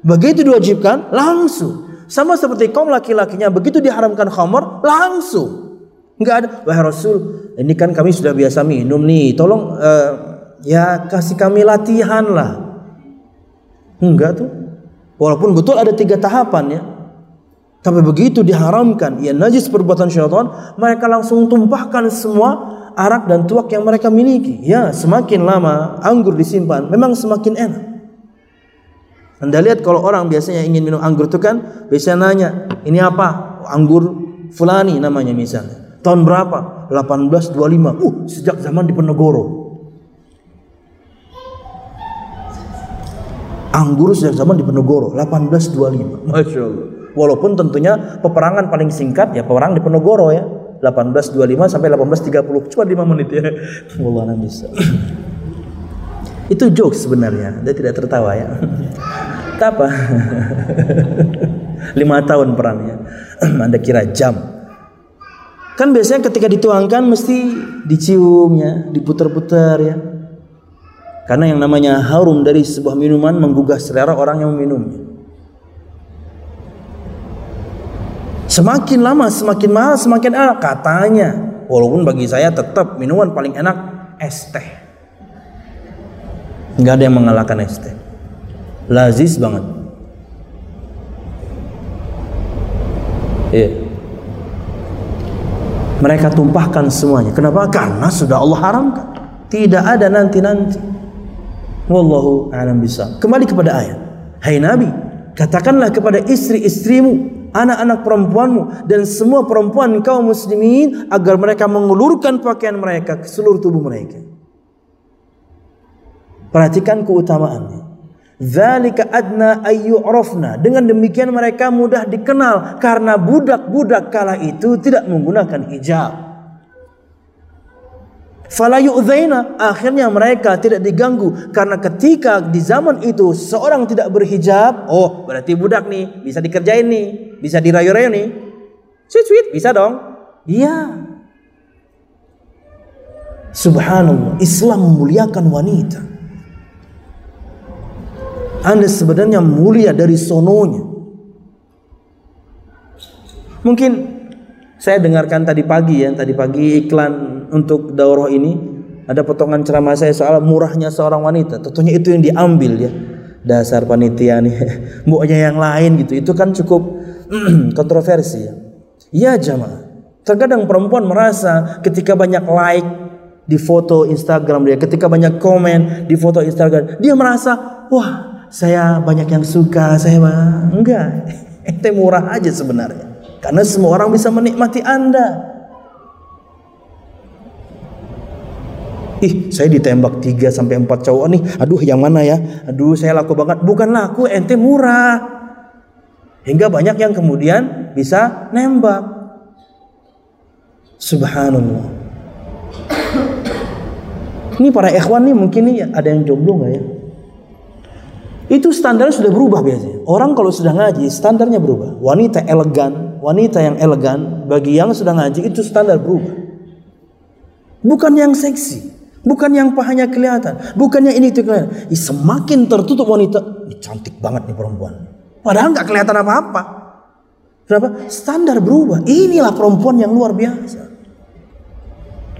Begitu diwajibkan, langsung. Sama seperti kaum laki-lakinya, begitu diharamkan khamar, langsung. Enggak ada. Wahai Rasul, ini kan kami sudah biasa minum nih. Tolong uh, ya kasih kami latihan lah Enggak tuh. Walaupun betul ada tiga tahapan ya. Tapi begitu diharamkan, ya najis perbuatan syaitan, mereka langsung tumpahkan semua arak dan tuak yang mereka miliki. Ya, semakin lama anggur disimpan, memang semakin enak. Anda lihat kalau orang biasanya ingin minum anggur itu kan biasanya nanya, ini apa? Anggur fulani namanya misalnya. Tahun berapa? 1825. Uh, sejak zaman di Penegoro. Anggur sejak zaman di Penegoro 1825. Masya Allah. Walaupun tentunya peperangan paling singkat ya perang di Penogoro ya. 1825 sampai 1830 cuma 5 menit ya. Allah bisa. Itu jokes sebenarnya, dia tidak tertawa ya. apa? Lima tahun perangnya. Anda kira jam. Kan biasanya ketika dituangkan mesti diciumnya, diputar-putar ya. Karena yang namanya harum dari sebuah minuman menggugah selera orang yang meminumnya. Semakin lama semakin mahal semakin enak katanya. Walaupun bagi saya tetap minuman paling enak es teh. Nggak ada yang mengalahkan es teh. Lazis banget. Iya. Mereka tumpahkan semuanya. Kenapa? Karena sudah Allah haramkan. Tidak ada nanti-nanti. Wallahu a'lam bisa. Kembali kepada ayat. Hai Nabi, katakanlah kepada istri-istrimu anak-anak perempuanmu dan semua perempuan kaum muslimin agar mereka mengulurkan pakaian mereka ke seluruh tubuh mereka. Perhatikan keutamaannya. Zalika adna ayyu'rafna. Dengan demikian mereka mudah dikenal karena budak-budak kala itu tidak menggunakan hijab fala yu'dzaina akhirnya mereka tidak diganggu. Karena ketika di zaman itu seorang tidak berhijab oh berarti budak nih bisa dikerjain nih bisa dirayu-rayu nih. Sweet sweet bisa dong. Iya. Subhanallah Islam memuliakan wanita. Anda sebenarnya mulia dari sononya. Mungkin saya dengarkan tadi pagi ya, tadi pagi iklan untuk daurah ini ada potongan ceramah saya soal murahnya seorang wanita. Tentunya itu yang diambil ya. Dasar panitia nih, maunya yang lain gitu. Itu kan cukup kontroversi ya. Ya jamaah. Terkadang perempuan merasa ketika banyak like di foto Instagram dia, ketika banyak komen di foto Instagram, dia merasa, wah saya banyak yang suka, saya mah enggak. Itu murah aja sebenarnya. Karena semua orang bisa menikmati Anda. Ih, saya ditembak 3 sampai 4 cowok nih. Aduh, yang mana ya? Aduh, saya laku banget. Bukan laku, ente murah. Hingga banyak yang kemudian bisa nembak. Subhanallah. Ini para ikhwan nih mungkin nih ada yang jomblo nggak ya? Itu standarnya sudah berubah biasanya. Orang kalau sudah ngaji standarnya berubah. Wanita elegan, wanita yang elegan bagi yang sudah ngaji itu standar berubah. Bukan yang seksi, bukan yang pahanya kelihatan, bukan yang ini itu kelihatan. Semakin tertutup wanita, ini cantik banget nih perempuan. Padahal nggak kelihatan apa-apa. Kenapa? Standar berubah. Inilah perempuan yang luar biasa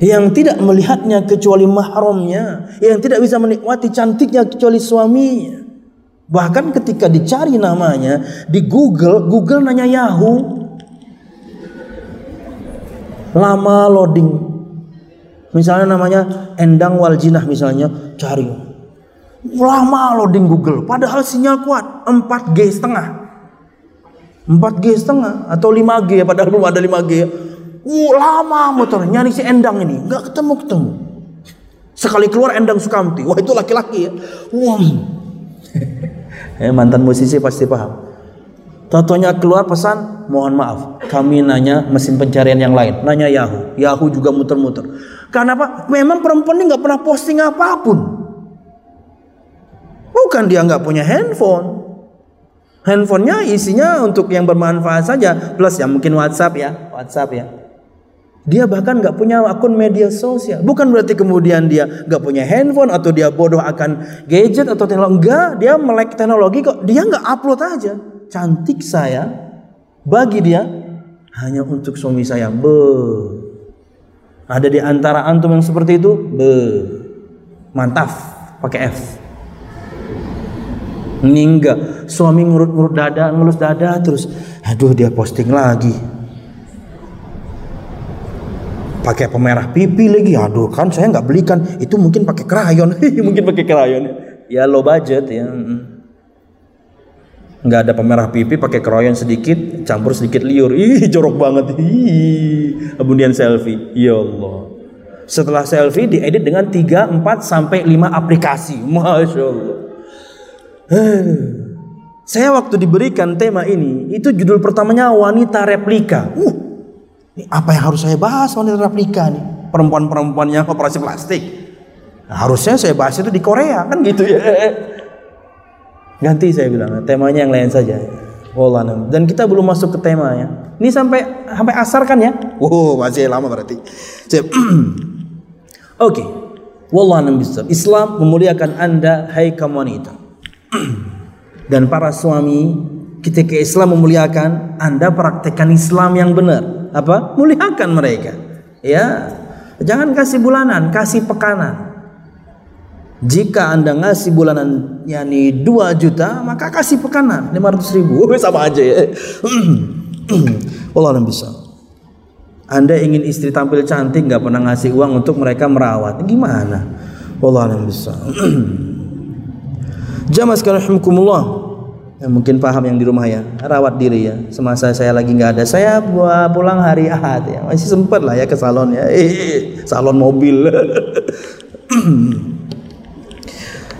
yang tidak melihatnya kecuali mahramnya, yang tidak bisa menikmati cantiknya kecuali suaminya. Bahkan ketika dicari namanya di Google, Google nanya Yahoo. Lama loading. Misalnya namanya Endang Waljinah misalnya, cari. Lama loading Google, padahal sinyal kuat, 4G setengah. 4G setengah atau 5G ya padahal belum ada 5G. Uh, lama motor nyari si Endang ini, nggak ketemu ketemu. Sekali keluar Endang Sukamti, wah itu laki-laki ya. Wah, Eh, mantan musisi pasti paham. Totonya keluar pesan, mohon maaf, kami nanya mesin pencarian yang lain, nanya Yahoo, Yahoo juga muter-muter. Karena apa? Memang perempuan ini nggak pernah posting apa pun. Bukan dia nggak punya handphone. Handphonenya isinya untuk yang bermanfaat saja, plus ya mungkin WhatsApp ya, WhatsApp ya. Dia bahkan nggak punya akun media sosial. Bukan berarti kemudian dia nggak punya handphone atau dia bodoh akan gadget atau teknologi. Enggak, dia melek teknologi kok. Dia nggak upload aja. Cantik saya bagi dia hanya untuk suami saya. Be. Ada di antara antum yang seperti itu? Be. Mantap, pakai F. Ini enggak. Suami ngurut-ngurut dada, ngelus dada terus. Aduh dia posting lagi. Pakai pemerah pipi lagi. Aduh kan saya nggak belikan. Itu mungkin pakai krayon. mungkin pakai krayon. Ya low budget ya. Nggak ada pemerah pipi, pakai krayon sedikit, campur sedikit liur. Ih jorok banget. Ih. Kemudian selfie. Ya Allah. Setelah selfie diedit dengan 3, 4 sampai 5 aplikasi. Masya Allah. Saya waktu diberikan tema ini, itu judul pertamanya wanita replika. Uh, ini apa yang harus saya bahas wanita replika nih? Perempuan-perempuan yang operasi plastik. Nah, harusnya saya bahas itu di Korea kan gitu ya. Ganti saya bilang, temanya yang lain saja. Wallah, dan kita belum masuk ke temanya. Ini sampai sampai asar kan ya? Oh, masih lama berarti. Oke. Okay. Wallah Islam memuliakan Anda hai kaum wanita. Dan para suami ketika Islam memuliakan, Anda praktekkan Islam yang benar. Apa? Muliakan mereka. Ya. Jangan kasih bulanan, kasih pekanan. Jika Anda ngasih bulanan yakni 2 juta, maka kasih pekanan 500 ribu. Sama aja ya. Allah bisa. Anda ingin istri tampil cantik nggak pernah ngasih uang untuk mereka merawat. Gimana? Allah bisa. Jamaah sekalian. Ya, mungkin paham yang di rumah ya. Rawat diri ya. Semasa saya lagi nggak ada, saya buat pulang hari Ahad ya. Masih sempat lah ya ke salon ya. Salon mobil.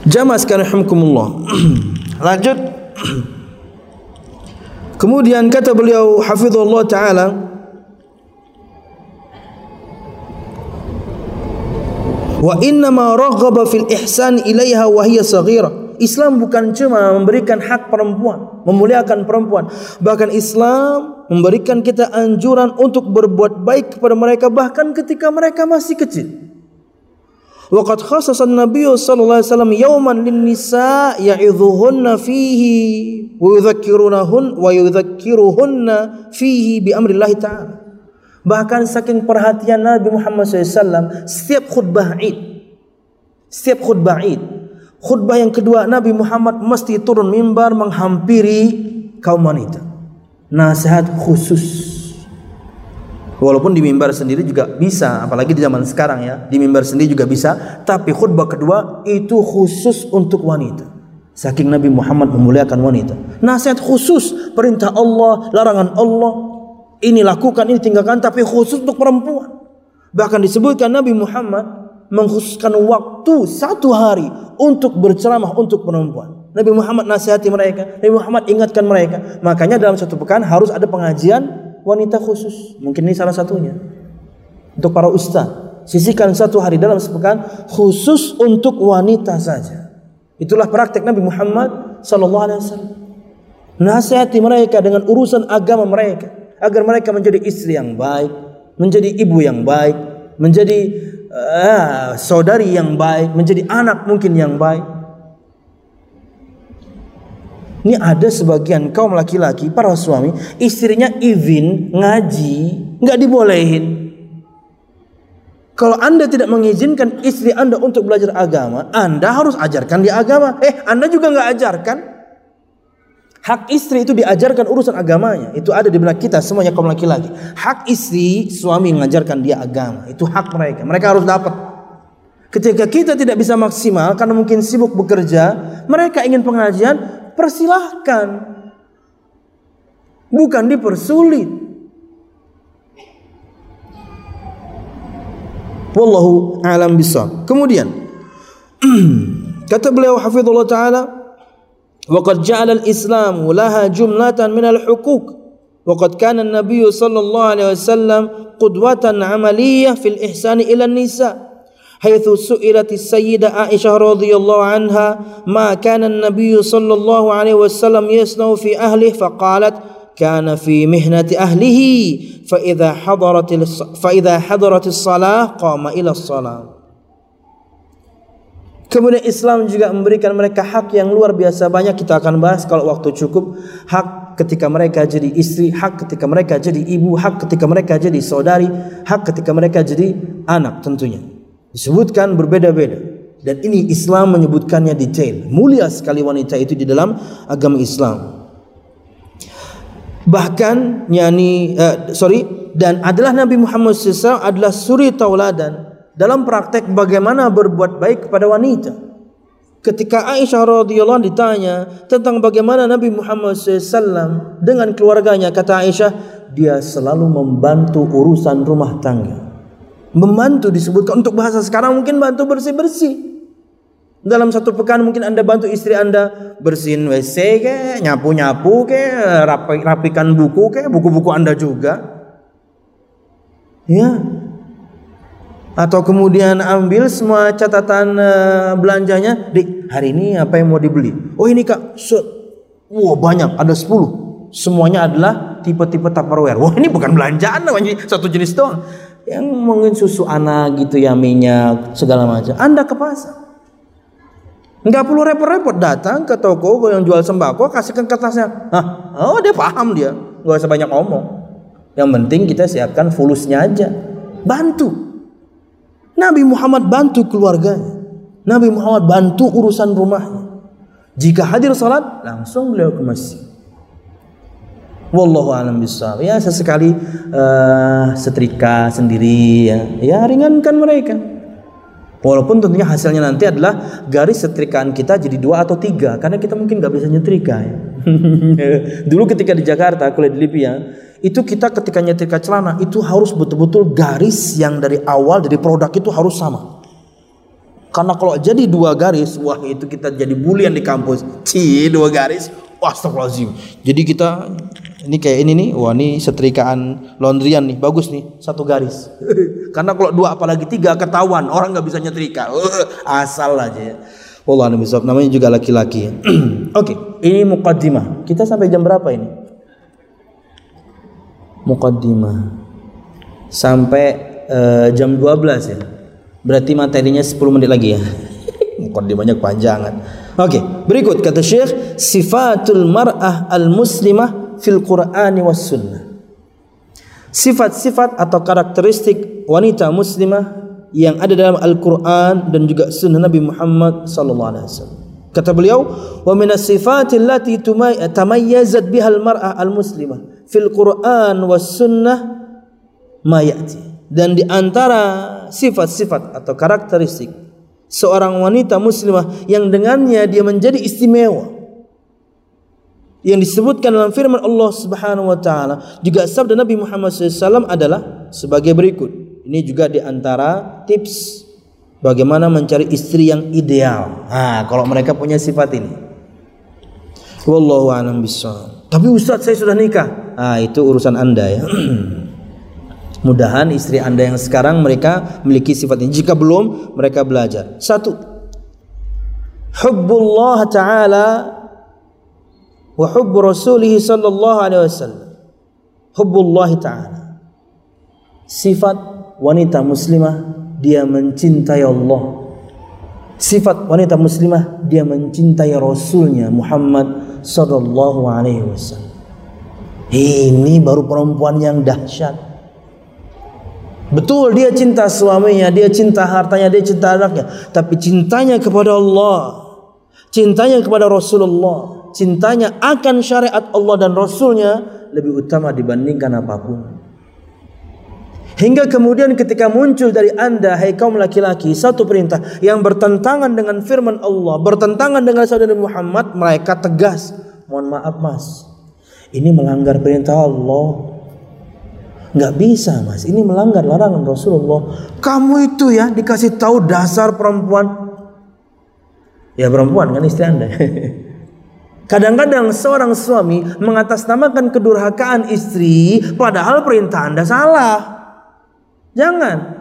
Jamaah sekalian rahimkumullah. Lanjut. Kemudian kata beliau hafizallahu taala Wa inna ma raghaba fil ihsan ilaiha wa hiya saghirah Islam bukan cuma memberikan hak perempuan, memuliakan perempuan. Bahkan Islam memberikan kita anjuran untuk berbuat baik kepada mereka bahkan ketika mereka masih kecil. Waqad khassasa an-nabiy sallallahu alaihi wasallam yawman lin-nisa ya'idhuhunna fihi wa yudhakkirunahun wa yudhakkiruhunna fihi bi amrillah ta'ala. Bahkan saking perhatian Nabi Muhammad SAW setiap khutbah Id setiap khutbah Id khutbah yang kedua Nabi Muhammad mesti turun mimbar menghampiri kaum wanita. Nasihat khusus. Walaupun di mimbar sendiri juga bisa, apalagi di zaman sekarang ya, di mimbar sendiri juga bisa, tapi khutbah kedua itu khusus untuk wanita. Saking Nabi Muhammad memuliakan wanita. Nasihat khusus, perintah Allah, larangan Allah, ini lakukan, ini tinggalkan, tapi khusus untuk perempuan. Bahkan disebutkan Nabi Muhammad mengkhususkan waktu satu hari untuk berceramah untuk perempuan. Nabi Muhammad nasihati mereka, Nabi Muhammad ingatkan mereka. Makanya dalam satu pekan harus ada pengajian wanita khusus. Mungkin ini salah satunya. Untuk para ustaz, sisihkan satu hari dalam sepekan khusus untuk wanita saja. Itulah praktek Nabi Muhammad sallallahu alaihi wasallam. Nasihati mereka dengan urusan agama mereka agar mereka menjadi istri yang baik, menjadi ibu yang baik, menjadi uh, saudari yang baik, menjadi anak mungkin yang baik. Ini ada sebagian kaum laki-laki para suami istrinya izin ngaji nggak dibolehin. Kalau anda tidak mengizinkan istri anda untuk belajar agama, anda harus ajarkan dia agama. Eh, anda juga nggak ajarkan. Hak istri itu diajarkan urusan agamanya. Itu ada di benak kita semuanya kaum laki-laki. Hak istri suami mengajarkan dia agama. Itu hak mereka. Mereka harus dapat. Ketika kita tidak bisa maksimal karena mungkin sibuk bekerja, mereka ingin pengajian, persilahkan. Bukan dipersulit. Wallahu alam bisa. Kemudian kata beliau hafizullah taala وقد جعل الإسلام لها جملة من الحقوق وقد كان النبي صلى الله عليه وسلم قدوة عملية في الإحسان إلى النساء حيث سئلت السيدة عائشة رضي الله عنها ما كان النبي صلى الله عليه وسلم يصنع في أهله فقالت كان في مهنة أهله فإذا حضرت فإذا حضرت الصلاة قام إلى الصلاة Kemudian Islam juga memberikan mereka hak yang luar biasa banyak kita akan bahas kalau waktu cukup. Hak ketika mereka jadi istri, hak ketika mereka jadi ibu, hak ketika mereka jadi saudari, hak ketika mereka jadi anak tentunya. Disebutkan berbeda-beda. Dan ini Islam menyebutkannya detail. Mulia sekali wanita itu di dalam agama Islam. Bahkan yani uh, sorry dan adalah Nabi Muhammad SAW adalah suri tauladan dalam praktek bagaimana berbuat baik kepada wanita. Ketika Aisyah radhiyallahu ditanya tentang bagaimana Nabi Muhammad SAW dengan keluarganya, kata Aisyah, dia selalu membantu urusan rumah tangga. Membantu disebutkan untuk bahasa sekarang mungkin bantu bersih-bersih. Dalam satu pekan mungkin Anda bantu istri Anda bersihin WC ke, nyapu-nyapu ke, rapi, rapikan buku ke, buku-buku Anda juga. Ya. Atau kemudian ambil semua catatan uh, belanjanya, "Dik, hari ini apa yang mau dibeli?" "Oh, ini Kak. Wah, banyak, ada 10. Semuanya adalah tipe-tipe Tupperware. Wah, ini bukan belanjaan namanya, satu jenis doang. Yang mungkin susu anak gitu ya, minyak, segala macam. Anda ke pasar Enggak perlu repot-repot datang ke toko yang jual sembako kasihkan kertasnya. Hah? Oh dia paham dia. Gak usah banyak ngomong. Yang penting kita siapkan fulusnya aja. Bantu. Nabi Muhammad bantu keluarganya. Nabi Muhammad bantu urusan rumahnya. Jika hadir salat langsung beliau ke masjid. Wallahu alam bisawab. Ya sesekali uh, setrika sendiri ya. Ya ringankan mereka. Walaupun tentunya hasilnya nanti adalah garis setrikaan kita jadi dua atau tiga karena kita mungkin nggak bisa nyetrika ya. Dulu ketika di Jakarta kuliah di Libya itu kita ketika nyetrika celana itu harus betul-betul garis yang dari awal dari produk itu harus sama. Karena kalau jadi dua garis, wah itu kita jadi bulian di kampus. Ci, dua garis, Astagfirullahaladzim. Jadi kita ini kayak ini nih, wah ini setrikaan laundryan nih, bagus nih, satu garis. Karena kalau dua apalagi tiga ketahuan, orang nggak bisa nyetrika. Asal aja ya. Allah namanya juga laki-laki. Oke, okay, ini mukaddimah. Kita sampai jam berapa ini? Mukaddimah. Sampai uh, jam 12 ya. Berarti materinya 10 menit lagi ya. Mukaddimahnya kepanjangan. Oke, okay, berikut kata Syekh sifatul mar'ah al-muslimah fil Qur'ani was sunnah. Sifat-sifat atau karakteristik wanita muslimah yang ada dalam Al-Qur'an dan juga sunnah Nabi Muhammad sallallahu alaihi wasallam. Kata beliau, "Wa min as-sifati allati tamayyazat biha al-mar'ah al-muslimah fil Qur'an was sunnah ma ya'ti." Dan di antara sifat-sifat atau karakteristik seorang wanita muslimah yang dengannya dia menjadi istimewa yang disebutkan dalam firman Allah Subhanahu wa taala juga sabda Nabi Muhammad SAW adalah sebagai berikut. Ini juga di antara tips bagaimana mencari istri yang ideal. Nah, kalau mereka punya sifat ini. Wallahu a'lam. Tapi Ustaz saya sudah nikah. Ah, itu urusan Anda ya. Mudahan istri anda yang sekarang mereka memiliki sifat ini. Jika belum, mereka belajar. Satu, hubbullah taala wa hubbu rasulih sallallahu alaihi wasallam. Hubbullah taala. Sifat wanita muslimah dia mencintai Allah. Sifat wanita muslimah dia mencintai Rasulnya Muhammad sallallahu alaihi wasallam. Ini baru perempuan yang dahsyat. Betul dia cinta suaminya, dia cinta hartanya, dia cinta anaknya, tapi cintanya kepada Allah, cintanya kepada Rasulullah, cintanya akan syariat Allah dan Rasulnya lebih utama dibandingkan apa pun. Hingga kemudian ketika muncul dari anda Hai kaum laki-laki Satu perintah yang bertentangan dengan firman Allah Bertentangan dengan saudara Muhammad Mereka tegas Mohon maaf mas. Ini melanggar perintah Allah. Nggak bisa mas. Ini melanggar larangan Rasulullah. Kamu itu ya dikasih tahu dasar perempuan. Ya perempuan kan istri anda kadang-kadang seorang suami mengatasnamakan kedurhakaan istri padahal perintah anda salah jangan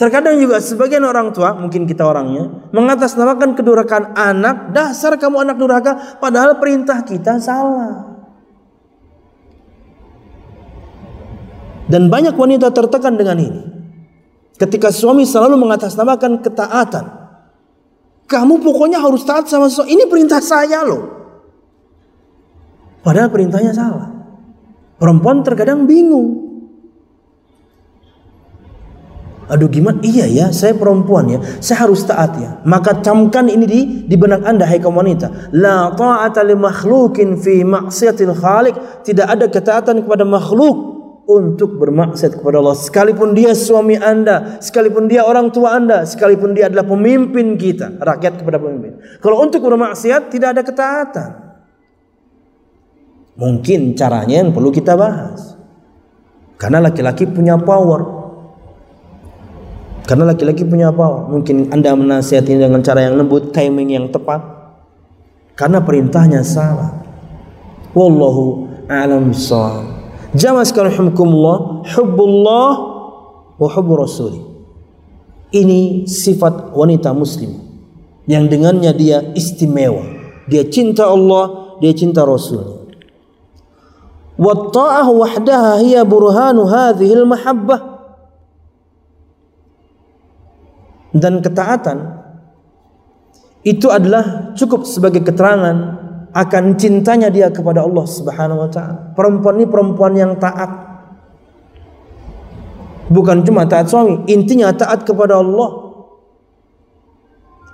Terkadang juga sebagian orang tua, mungkin kita orangnya, mengatasnamakan kedurhakaan anak, dasar kamu anak durhaka, padahal perintah kita salah. Dan banyak wanita tertekan dengan ini. Ketika suami selalu mengatasnamakan ketaatan. Kamu pokoknya harus taat sama suami. Ini perintah saya loh. Padahal perintahnya salah. Perempuan terkadang bingung. Aduh gimana? Iya ya, saya perempuan ya. Saya harus taat ya. Maka camkan ini di di benak Anda hai kaum wanita. La ta'ata li makhlukin fi maksiatil khaliq. Tidak ada ketaatan kepada makhluk untuk bermaksiat kepada Allah sekalipun dia suami Anda, sekalipun dia orang tua Anda, sekalipun dia adalah pemimpin kita, rakyat kepada pemimpin. Kalau untuk bermaksiat tidak ada ketaatan. Mungkin caranya yang perlu kita bahas. Karena laki-laki punya power. Karena laki-laki punya apa? Mungkin Anda menasihati dengan cara yang lembut, timing yang tepat. Karena perintahnya salah. Wallahu a'lam bishawab. Jamaah sekalian hubbullah wa hubbu rasuli. Ini sifat wanita muslim yang dengannya dia istimewa. Dia cinta Allah, dia cinta Rasul. Ta'ah wahdaha hiya burhanu hadhihi al-mahabbah dan ketaatan itu adalah cukup sebagai keterangan akan cintanya dia kepada Allah Subhanahu wa taala. Perempuan ini perempuan yang taat. Bukan cuma taat suami, intinya taat kepada Allah.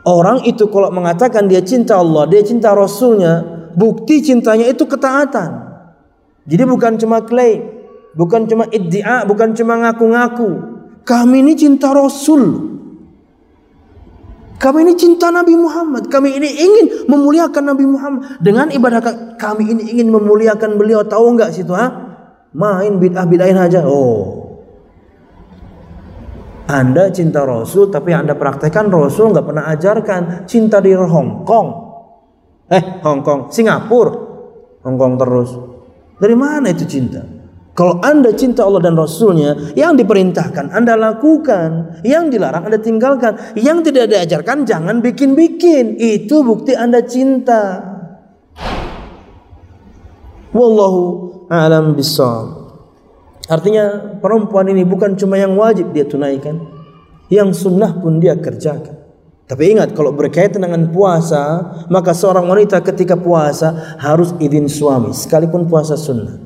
Orang itu kalau mengatakan dia cinta Allah, dia cinta Rasulnya, bukti cintanya itu ketaatan. Jadi bukan cuma klaim, bukan cuma iddia, bukan cuma ngaku-ngaku. Kami ini cinta Rasul. Kami ini cinta Nabi Muhammad. Kami ini ingin memuliakan Nabi Muhammad. Dengan ibadah kami ini ingin memuliakan beliau. Tahu enggak situ ha? Main bid'ah bid'ahin aja. Oh. Anda cinta Rasul tapi Anda praktekkan Rasul nggak pernah ajarkan cinta di Hong Kong. Eh, Hong Kong, Singapura. Hong Kong terus. Dari mana itu cinta? Kalau anda cinta Allah dan Rasulnya, yang diperintahkan anda lakukan, yang dilarang anda tinggalkan, yang tidak diajarkan jangan bikin-bikin. Itu bukti anda cinta. Wallahu a'lam bishawab. Artinya perempuan ini bukan cuma yang wajib dia tunaikan, yang sunnah pun dia kerjakan. Tapi ingat kalau berkaitan dengan puasa, maka seorang wanita ketika puasa harus izin suami sekalipun puasa sunnah.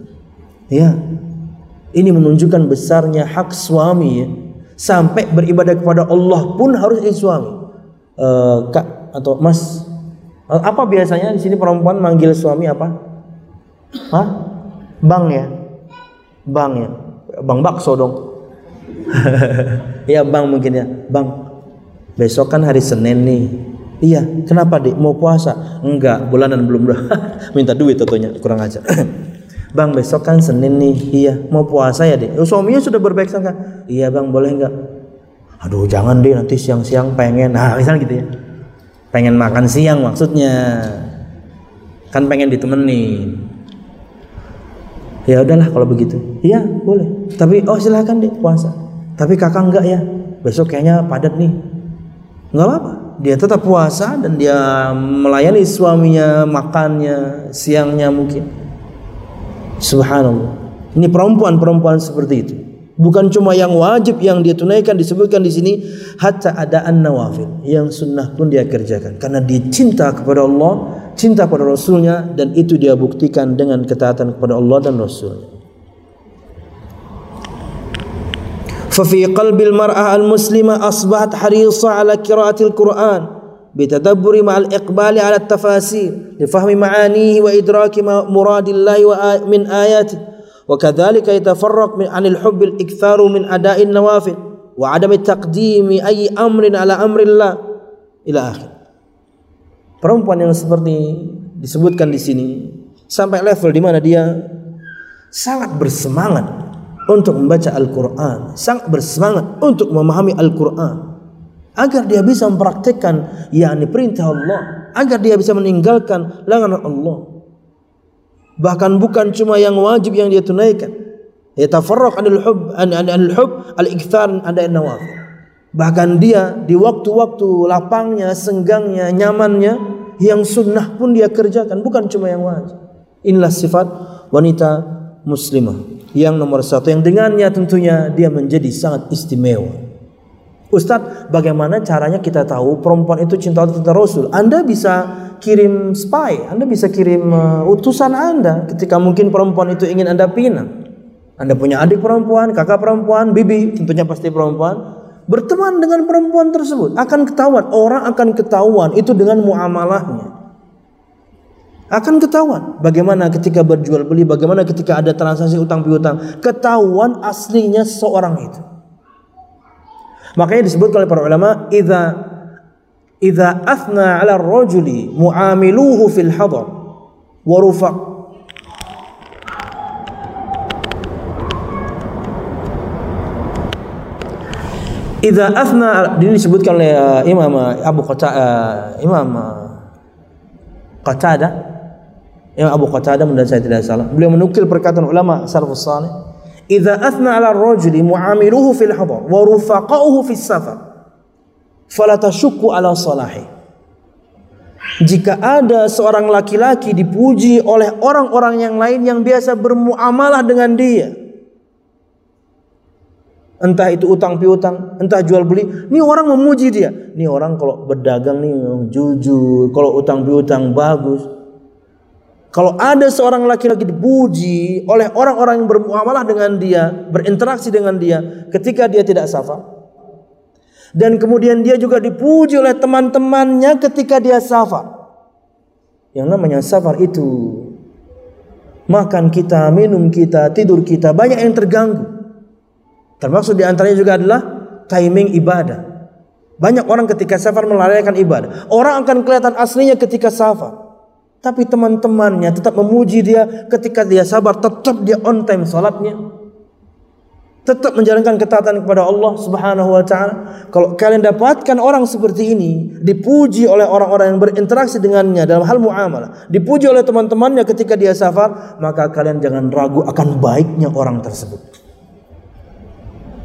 Ya. Ini menunjukkan besarnya hak suami ya. Sampai beribadah kepada Allah pun harus izin suami. Uh, kak atau Mas, apa biasanya di sini perempuan manggil suami apa? Hah? Bang ya? Bang ya? Bang bakso dong. ya bang mungkin ya. Bang, besok kan hari Senin nih. Iya, kenapa dik? Mau puasa? Enggak, bulanan belum. Minta duit tentunya, kurang aja. Bang besok kan Senin nih. Iya mau puasa ya deh oh, Suaminya sudah berbaik sangka. Iya bang boleh nggak Aduh jangan deh nanti siang-siang pengen. Nah misalnya gitu ya. Pengen makan siang maksudnya. Kan pengen ditemenin. Ya udahlah kalau begitu. Iya boleh. Tapi oh silahkan deh puasa. Tapi kakak enggak ya? Besok kayaknya padat nih Enggak apa-apa dia tetap puasa dan dia melayani suaminya makannya siangnya mungkin Subhanallah. Ini perempuan-perempuan seperti itu. Bukan cuma yang wajib yang dia tunaikan disebutkan di sini, hatta ada an-nawafil yang sunnah pun dia kerjakan karena dia cinta kepada Allah, cinta kepada Rasulnya dan itu dia buktikan dengan ketaatan kepada Allah dan Rasulnya. ففي قلب المرأة المسلمة أصبحت حريصة على قراءة القرآن بتدبر مع الإقبال على التفاسير لفهم معانيه وإدراك مراد الله من آياته وكذلك يتفرق من عن الحب الإكثار من أداء النوافل وعدم تقديم أي أمر على أمر الله إلى آخر perempuan yang seperti disebutkan di sini sampai level di mana dia sangat bersemangat untuk membaca Al-Quran, sangat bersemangat untuk memahami Al-Quran, agar dia bisa mempraktekkan yakni perintah Allah. Agar dia bisa meninggalkan larangan Allah. Bahkan bukan cuma yang wajib yang dia tunaikan. Yatafarraq anil hub an anil hub al ikthar ada nawafil. Bahkan dia di waktu-waktu lapangnya senggangnya nyamannya yang sunnah pun dia kerjakan. Bukan cuma yang wajib. Inilah sifat wanita muslimah yang nomor satu yang dengannya tentunya dia menjadi sangat istimewa Ustadz, bagaimana caranya kita tahu perempuan itu cinta cinta Rasul? Anda bisa kirim spy, Anda bisa kirim uh, utusan Anda ketika mungkin perempuan itu ingin Anda pinang. Anda punya adik perempuan, kakak perempuan, bibi, tentunya pasti perempuan. berteman dengan perempuan tersebut akan ketahuan orang akan ketahuan itu dengan muamalahnya akan ketahuan bagaimana ketika berjual beli bagaimana ketika ada transaksi utang piutang. Ketahuan aslinya seorang itu. Makanya disebut oleh para ulama idza idza athna 'ala ar-rajuli mu'amiluhu fil hadar. Wa rufaq. Idza athna ini disebutkan oleh uh, Imam uh, Abu Qatada uh, Imam uh, Qatada Imam Abu Qatada mudah saya tidak salah. Beliau menukil perkataan ulama salafus salih, "Idza athna 'ala ar-rajuli mu'amiluhu fil hadar wa rufaqa'uhu fis safar, fala tashukku 'ala salahi." Jika ada seorang laki-laki dipuji oleh orang-orang yang lain yang biasa bermuamalah dengan dia, entah itu utang piutang, entah jual beli. Ini orang memuji dia. Ini orang kalau berdagang nih jujur, kalau utang piutang bagus. Kalau ada seorang laki-laki dipuji oleh orang-orang yang bermuamalah dengan dia, berinteraksi dengan dia ketika dia tidak safar. Dan kemudian dia juga dipuji oleh teman-temannya ketika dia safar. Yang namanya safar itu makan kita, minum kita, tidur kita banyak yang terganggu. Termasuk di antaranya juga adalah timing ibadah. Banyak orang ketika safar melalaikan ibadah. Orang akan kelihatan aslinya ketika safar. Tapi teman-temannya tetap memuji dia ketika dia sabar. Tetap dia on time salatnya. Tetap menjalankan ketaatan kepada Allah subhanahu wa ta'ala. Kalau kalian dapatkan orang seperti ini. Dipuji oleh orang-orang yang berinteraksi dengannya dalam hal muamalah. Dipuji oleh teman-temannya ketika dia safar. Maka kalian jangan ragu akan baiknya orang tersebut.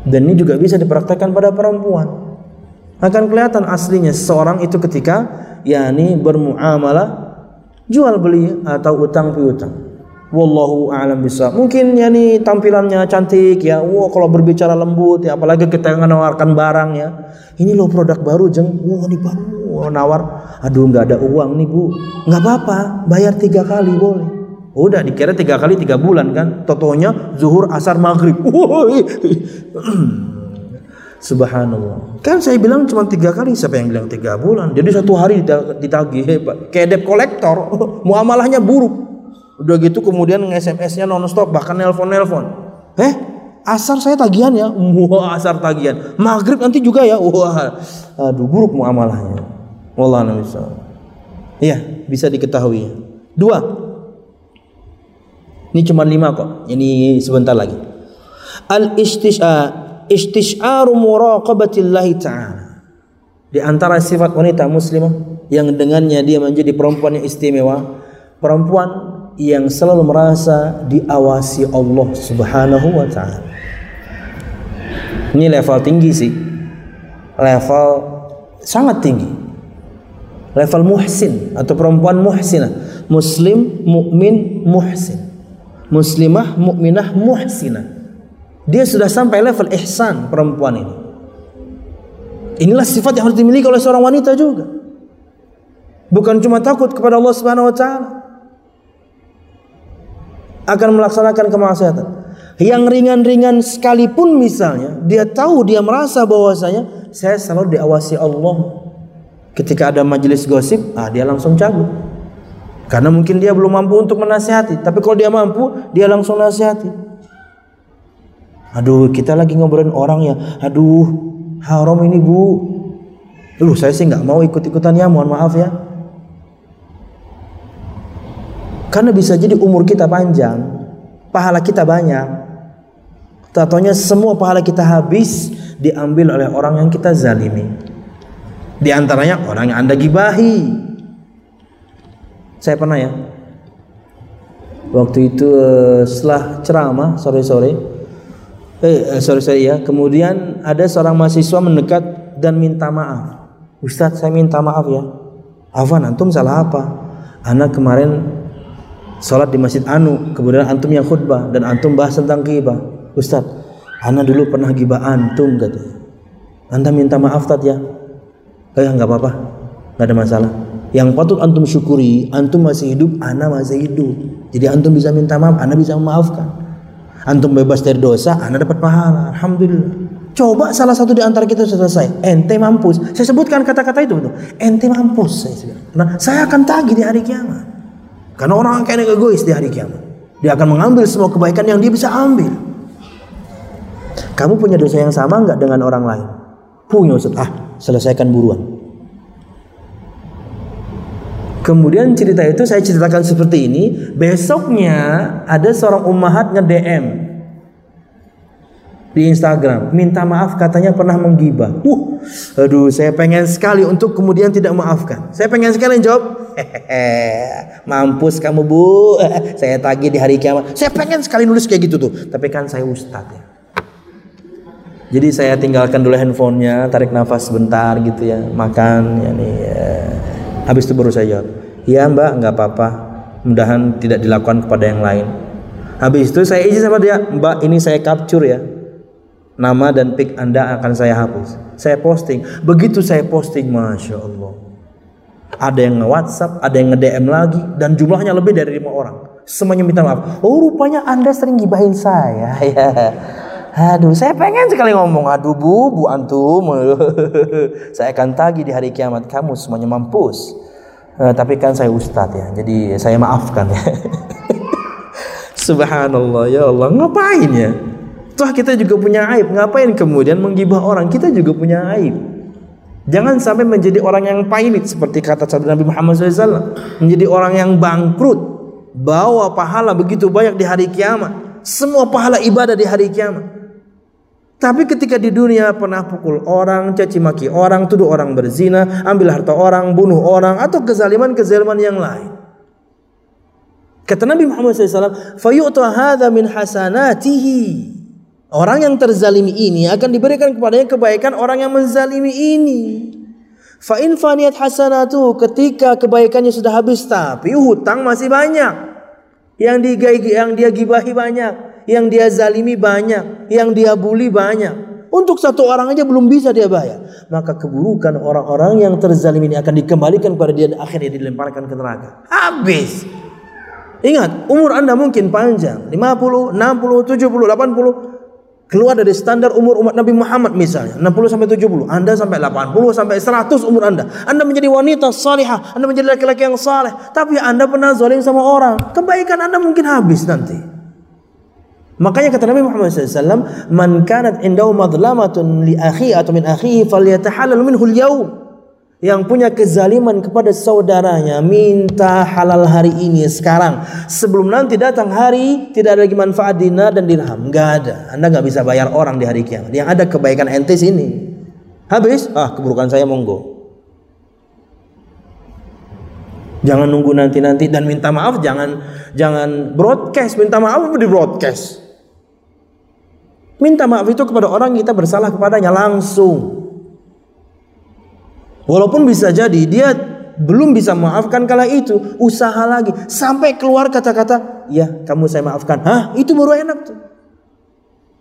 Dan ini juga bisa dipraktekkan pada perempuan. Akan kelihatan aslinya seseorang itu ketika yakni bermuamalah jual beli atau utang piutang. Wallahu a'lam bisa. Mungkin yakni tampilannya cantik ya. Wah, kalau berbicara lembut ya apalagi kita menawarkan barang ya. Ini loh produk baru jeng. Wah, ini baru. Wah, nawar. Aduh, nggak ada uang nih, Bu. nggak apa-apa, bayar tiga kali boleh. Udah dikira tiga kali tiga bulan kan. Totonya zuhur asar maghrib. Subhanallah. Kan saya bilang cuma tiga kali. Siapa yang bilang tiga bulan? Jadi satu hari ditagih. Kayak debt kolektor. Muamalahnya buruk. Udah gitu kemudian nge-SMS-nya non-stop. Bahkan nelpon-nelpon. Eh asar saya tagihan ya. Wah asar tagihan. Maghrib nanti juga ya. Wah aduh buruk muamalahnya. Wallah Iya bisa diketahui. Dua, ini cuma lima kok. Ini sebentar lagi. Al istisharu muraqabatillahi ta'ala. Di antara sifat wanita muslimah yang dengannya dia menjadi perempuan yang istimewa, perempuan yang selalu merasa diawasi Allah Subhanahu wa taala. Ini level tinggi sih. Level sangat tinggi. Level muhsin atau perempuan muhsinah, muslim, mukmin, muhsin muslimah, mukminah, muhsinah. Dia sudah sampai level ihsan perempuan ini. Inilah sifat yang harus dimiliki oleh seorang wanita juga. Bukan cuma takut kepada Allah Subhanahu wa taala. Akan melaksanakan kemaksiatan. Yang ringan-ringan sekalipun misalnya, dia tahu dia merasa bahwasanya saya selalu diawasi Allah. Ketika ada majelis gosip, ah dia langsung cabut. Karena mungkin dia belum mampu untuk menasihati. Tapi kalau dia mampu, dia langsung nasihati. Aduh, kita lagi ngobrolin orang ya. Aduh, haram ini bu. Duh, saya sih nggak mau ikut-ikutan ya. Mohon maaf ya. Karena bisa jadi umur kita panjang, pahala kita banyak. Tatonya semua pahala kita habis diambil oleh orang yang kita zalimi. Di antaranya orang yang anda gibahi, saya pernah ya. Waktu itu eh, setelah ceramah sore-sore eh, eh sore-sore ya, kemudian ada seorang mahasiswa mendekat dan minta maaf. Ustadz saya minta maaf ya. Afan antum salah apa? Anak kemarin sholat di masjid Anu, kemudian antum yang khutbah dan antum bahas tentang ghibah. Ustadz, anak dulu pernah ghibah antum katanya. Anda minta maaf tat ya? Eh nggak apa-apa, nggak ada masalah. Yang patut antum syukuri, antum masih hidup, ana masih hidup. Jadi antum bisa minta maaf, ana bisa memaafkan. Antum bebas dari dosa, ana dapat pahala. Alhamdulillah. Coba salah satu di antara kita selesai, ente mampus. Saya sebutkan kata-kata itu betul. Ente mampus. Saya Nah, saya akan tagih di hari kiamat. Karena orang akan egois di hari kiamat. Dia akan mengambil semua kebaikan yang dia bisa ambil. Kamu punya dosa yang sama nggak dengan orang lain? Punya Ustaz. Ah, selesaikan buruan. Kemudian cerita itu saya ceritakan seperti ini. Besoknya ada seorang ummahat nge-DM di Instagram minta maaf katanya pernah menggibah. Uh, aduh saya pengen sekali untuk kemudian tidak maafkan. Saya pengen sekali jawab, hehehe, mampus kamu bu, saya tagih di hari kiamat. Saya pengen sekali nulis kayak gitu tuh, tapi kan saya ustadz ya. Jadi saya tinggalkan dulu handphonenya, tarik nafas sebentar gitu ya, makan ya nih. Ya. Habis itu baru saya jawab, iya mbak nggak apa-apa, mudahan tidak dilakukan kepada yang lain. Habis itu saya izin sama dia, mbak ini saya capture ya, nama dan pic Anda akan saya hapus. Saya posting. Begitu saya posting, masya Allah. Ada yang nge-WhatsApp, ada yang nge-DM lagi, dan jumlahnya lebih dari lima orang. Semuanya minta maaf. Oh, rupanya Anda sering gibahin saya. Ya. Aduh, saya pengen sekali ngomong. Aduh, bu, bu antum. saya akan tagih di hari kiamat kamu semuanya mampus. Uh, tapi kan saya ustadz ya, jadi saya maafkan ya. Subhanallah ya Allah, ngapain ya? Toh kita juga punya aib. Ngapain kemudian menggibah orang? Kita juga punya aib. Jangan sampai menjadi orang yang pailit seperti kata sabda Nabi Muhammad SAW. Menjadi orang yang bangkrut. Bawa pahala begitu banyak di hari kiamat. Semua pahala ibadah di hari kiamat. Tapi ketika di dunia pernah pukul orang, caci maki orang, tuduh orang berzina, ambil harta orang, bunuh orang, atau kezaliman-kezaliman yang lain. Kata Nabi Muhammad SAW, فَيُؤْتَ هَذَا مِنْ حَسَنَاتِهِ Orang yang terzalimi ini akan diberikan kepadanya kebaikan orang yang menzalimi ini. Fa in faniyat hasanatu ketika kebaikannya sudah habis tapi hutang masih banyak. Yang dia yang dia gibahi banyak, yang dia zalimi banyak, yang dia bully banyak. Untuk satu orang aja belum bisa dia bayar. Maka keburukan orang-orang yang terzalimi ini akan dikembalikan kepada dia dan akhirnya dilemparkan ke neraka. Habis. Ingat, umur Anda mungkin panjang. 50, 60, 70, 80 keluar dari standar umur umat Nabi Muhammad misalnya 60 sampai 70 Anda sampai 80 sampai 100 umur Anda Anda menjadi wanita salihah Anda menjadi laki-laki yang saleh tapi Anda pernah zalim sama orang kebaikan Anda mungkin habis nanti makanya kata Nabi Muhammad SAW man kanat indahu madlamatun li akhi atau min akhihi falyatahalal minhu al-yawm. Yang punya kezaliman kepada saudaranya minta halal hari ini sekarang. Sebelum nanti datang hari tidak ada lagi manfaat dinar dan dirham. Nggak ada. Anda nggak bisa bayar orang di hari kiamat. Yang ada kebaikan ente sini habis? Ah keburukan saya monggo. Jangan nunggu nanti nanti dan minta maaf. Jangan jangan broadcast. Minta maaf di broadcast minta maaf itu kepada orang kita bersalah kepadanya langsung Walaupun bisa jadi dia belum bisa memaafkan kala itu, usaha lagi sampai keluar kata-kata, "Ya, kamu saya maafkan." Hah, itu baru enak tuh.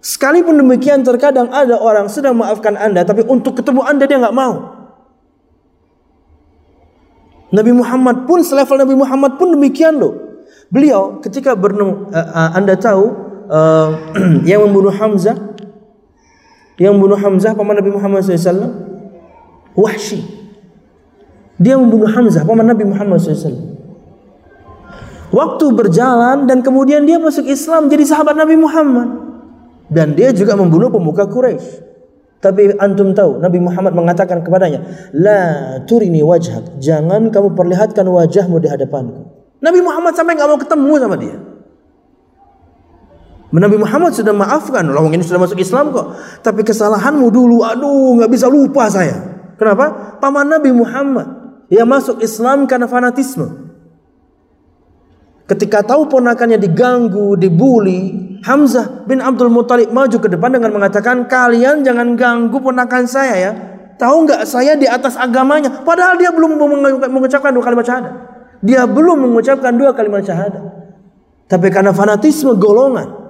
Sekalipun demikian terkadang ada orang sudah memaafkan Anda tapi untuk ketemu Anda dia nggak mau. Nabi Muhammad pun selevel Nabi Muhammad pun demikian loh. Beliau ketika bernemu uh, uh, Anda tahu uh, yang membunuh Hamzah yang membunuh Hamzah paman Nabi Muhammad SAW Wahsy. Dia membunuh Hamzah, paman Nabi Muhammad SAW. Waktu berjalan dan kemudian dia masuk Islam jadi sahabat Nabi Muhammad. Dan dia juga membunuh pemuka Quraisy. Tapi antum tahu Nabi Muhammad mengatakan kepadanya, "La turini wajhak." Jangan kamu perlihatkan wajahmu di hadapanku. Nabi Muhammad sampai nggak mau ketemu sama dia. Nabi Muhammad sudah maafkan, lawang ini sudah masuk Islam kok. Tapi kesalahanmu dulu, aduh nggak bisa lupa saya. Kenapa? Paman Nabi Muhammad yang masuk Islam karena fanatisme. Ketika tahu ponakannya diganggu, dibully, Hamzah bin Abdul Muthalib maju ke depan dengan mengatakan, kalian jangan ganggu ponakan saya ya. Tahu nggak saya di atas agamanya? Padahal dia belum mengucapkan dua kalimat syahadat. Dia belum mengucapkan dua kalimat syahadat. Tapi karena fanatisme golongan,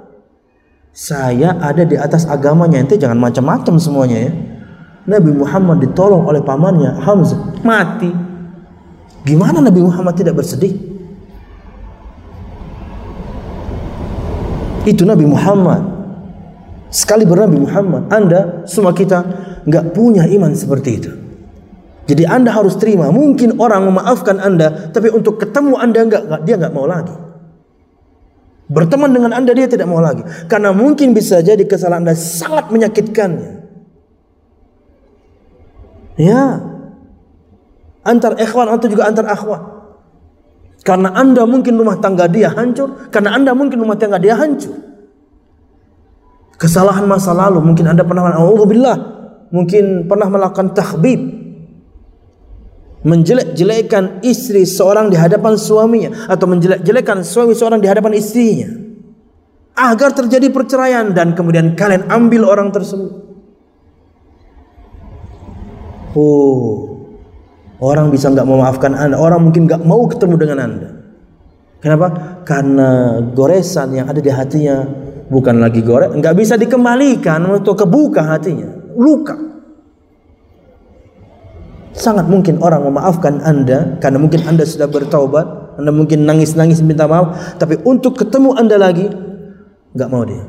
saya ada di atas agamanya. Ente jangan macam-macam semuanya ya. Nabi Muhammad ditolong oleh pamannya Hamzah mati. Gimana Nabi Muhammad tidak bersedih? Itu Nabi Muhammad sekali bernabi Muhammad. Anda semua kita nggak punya iman seperti itu. Jadi Anda harus terima. Mungkin orang memaafkan Anda, tapi untuk ketemu Anda nggak, dia nggak mau lagi. Berteman dengan Anda dia tidak mau lagi. Karena mungkin bisa jadi kesalahan Anda sangat menyakitkannya. Ya. Antar ikhwan atau juga antar akhwat. Karena Anda mungkin rumah tangga dia hancur, karena Anda mungkin rumah tangga dia hancur. Kesalahan masa lalu, mungkin Anda pernah mungkin pernah melakukan tahbib. Menjelek-jelekan istri seorang di hadapan suaminya atau menjelek-jelekan suami seorang di hadapan istrinya. Agar terjadi perceraian dan kemudian kalian ambil orang tersebut. Oh, Orang bisa nggak memaafkan Anda, orang mungkin nggak mau ketemu dengan Anda. Kenapa? Karena goresan yang ada di hatinya bukan lagi gores, nggak bisa dikembalikan untuk kebuka hatinya, luka. Sangat mungkin orang memaafkan Anda karena mungkin Anda sudah bertaubat, Anda mungkin nangis-nangis minta maaf, tapi untuk ketemu Anda lagi nggak mau dia.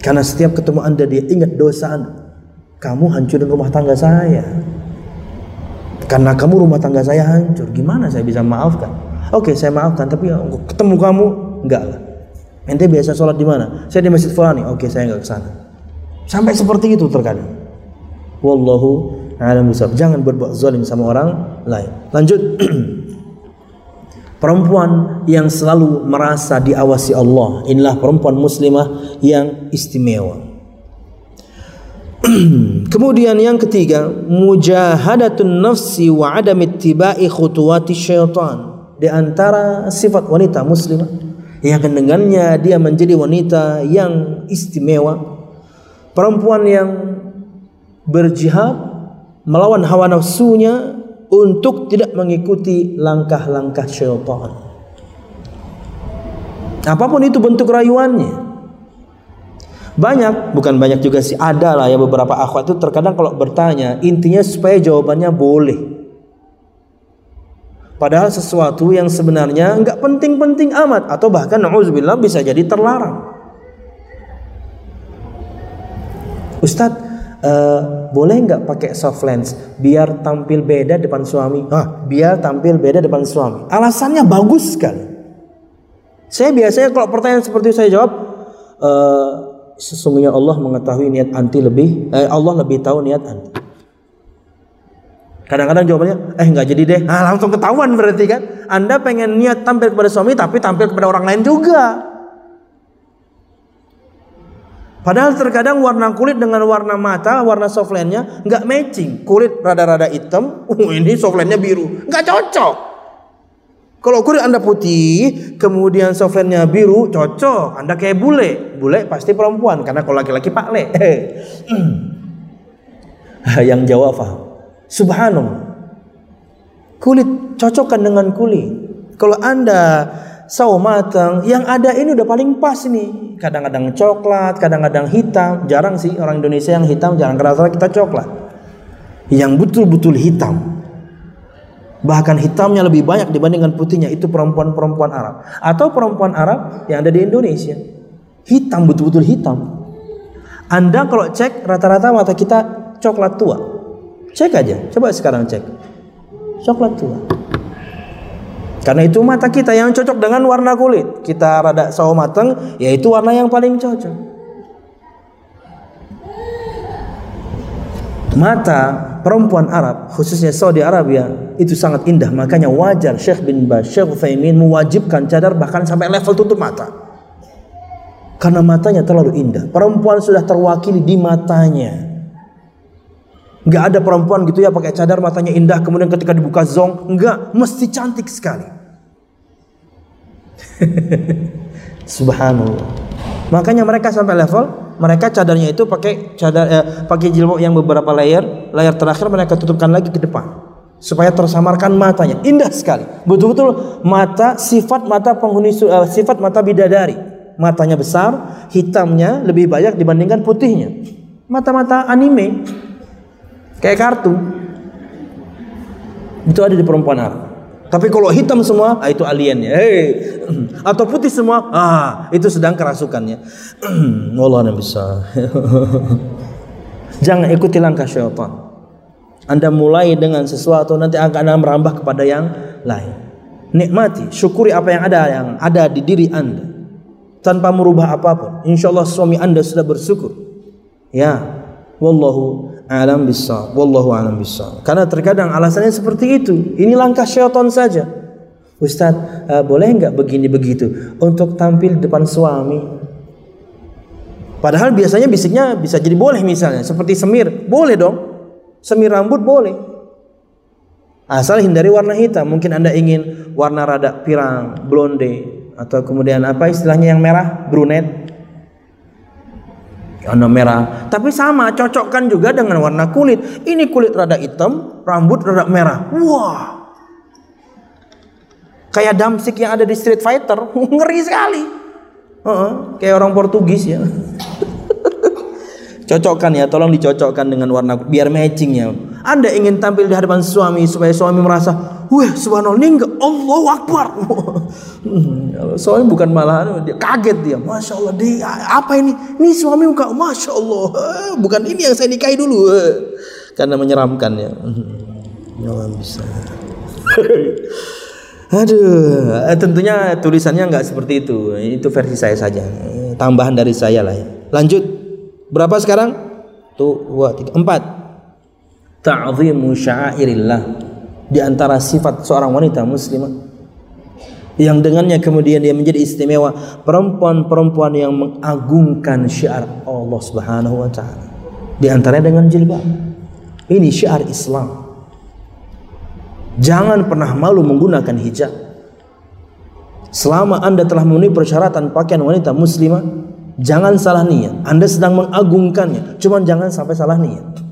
Karena setiap ketemu Anda dia ingat dosa Anda. Kamu hancurin rumah tangga saya. Karena kamu rumah tangga saya hancur, gimana saya bisa maafkan? Oke, saya maafkan, tapi ya, ketemu kamu enggak lah. Ente biasa sholat di mana? Saya di masjid fulani. Oke, saya enggak ke sana. Sampai seperti itu terkadang. Wallahu a'lam bishawab. Jangan berbuat zalim sama orang lain. Lanjut. perempuan yang selalu merasa diawasi Allah. Inilah perempuan muslimah yang istimewa. Kemudian yang ketiga, mujahadatun nafsi wa adam ittiba'i khutuwati syaitan. Di antara sifat wanita muslimah yang dengannya dia menjadi wanita yang istimewa. Perempuan yang berjihad melawan hawa nafsunya untuk tidak mengikuti langkah-langkah syaitan. Apa pun itu bentuk rayuannya, banyak, bukan banyak juga sih, ada lah ya beberapa akhwat itu terkadang kalau bertanya, intinya supaya jawabannya boleh. Padahal sesuatu yang sebenarnya nggak penting-penting amat atau bahkan na'udzubillah bisa jadi terlarang. Ustadz, uh, boleh nggak pakai soft lens biar tampil beda depan suami? Ah, biar tampil beda depan suami. Alasannya bagus sekali. Saya biasanya kalau pertanyaan seperti itu saya jawab, uh, sesungguhnya Allah mengetahui niat anti lebih eh, Allah lebih tahu niat anti. Kadang-kadang jawabannya, eh nggak jadi deh. Nah, langsung ketahuan berarti kan. Anda pengen niat tampil kepada suami tapi tampil kepada orang lain juga. Padahal terkadang warna kulit dengan warna mata, warna softlandnya nggak matching. Kulit rada-rada hitam, uh ini softlandnya biru, nggak cocok. Kalau kulit Anda putih, kemudian softwarenya biru, cocok. Anda kayak bule. Bule pasti perempuan, karena kalau laki-laki pak le. Yang Jawa faham. Subhanallah. Kulit cocokkan dengan kulit. Kalau Anda sawo matang, yang ada ini udah paling pas nih. Kadang-kadang coklat, kadang-kadang hitam. Jarang sih orang Indonesia yang hitam, jarang kerasa kita coklat. Yang betul-betul hitam. Bahkan hitamnya lebih banyak dibandingkan putihnya. Itu perempuan-perempuan Arab. Atau perempuan Arab yang ada di Indonesia. Hitam betul-betul hitam. Anda kalau cek rata-rata mata kita coklat tua. Cek aja. Coba sekarang cek. Coklat tua karena itu mata kita yang cocok dengan warna kulit. Kita rada sawo mateng yaitu warna yang paling cocok. Mata perempuan Arab khususnya Saudi Arabia itu sangat indah. Makanya wajar Syekh bin Baz Syekh Utsaimin mewajibkan cadar bahkan sampai level tutup mata. Karena matanya terlalu indah. Perempuan sudah terwakili di matanya nggak ada perempuan gitu ya pakai cadar matanya indah kemudian ketika dibuka zong nggak mesti cantik sekali. Subhanallah. Makanya mereka sampai level mereka cadarnya itu pakai cadar eh, pakai jilbab yang beberapa layer layer terakhir mereka tutupkan lagi ke depan. Supaya tersamarkan matanya. Indah sekali. Betul-betul mata sifat mata penghuni uh, sifat mata bidadari. Matanya besar hitamnya lebih banyak dibandingkan putihnya. Mata-mata anime kayak kartu itu ada di perempuan Arab Tapi kalau hitam semua, ah, itu aliennya. Hey. Atau putih semua, ah itu sedang kerasukannya. Allah bisa. Jangan ikuti langkah syaitan. Anda mulai dengan sesuatu nanti akan merambah kepada yang lain. Nikmati, syukuri apa yang ada yang ada di diri Anda tanpa merubah apa pun. Insya Allah suami Anda sudah bersyukur. Ya, wallahu alam bisa, wallahu alam bisa. Karena terkadang alasannya seperti itu. Ini langkah syaitan saja. Ustaz, uh, boleh nggak begini begitu untuk tampil depan suami? Padahal biasanya bisiknya bisa jadi boleh misalnya, seperti semir, boleh dong. Semir rambut boleh. Asal hindari warna hitam. Mungkin Anda ingin warna rada pirang, blonde atau kemudian apa istilahnya yang merah, brunet. Warna merah. Tapi sama, cocokkan juga dengan warna kulit. Ini kulit rada hitam, rambut rada merah. Wah. Kayak damsik yang ada di Street Fighter, ngeri sekali. Uh -uh, kayak orang Portugis ya. Cocokkan ya, tolong dicocokkan dengan warna biar matching ya. Anda ingin tampil di hadapan suami supaya suami merasa, wah subhanallah ini enggak Allah Akbar. suami bukan malah dia kaget dia, masya Allah dia apa ini? Ini suami muka, masya Allah, bukan ini yang saya nikahi dulu, karena menyeramkan ya. Jangan bisa. Aduh, eh, tentunya tulisannya nggak seperti itu. Itu versi saya saja. Tambahan dari saya lah ya. Lanjut. Berapa sekarang? Tuh, dua, tiga, empat. Ta'zimu syairillah. Di antara sifat seorang wanita muslimah yang dengannya kemudian dia menjadi istimewa perempuan-perempuan yang mengagungkan syiar Allah Subhanahu wa taala. Di antaranya dengan jilbab. Ini syiar Islam. Jangan pernah malu menggunakan hijab. Selama Anda telah memenuhi persyaratan pakaian wanita muslimah, Jangan salah niat. Anda sedang mengagungkannya, cuman jangan sampai salah niat.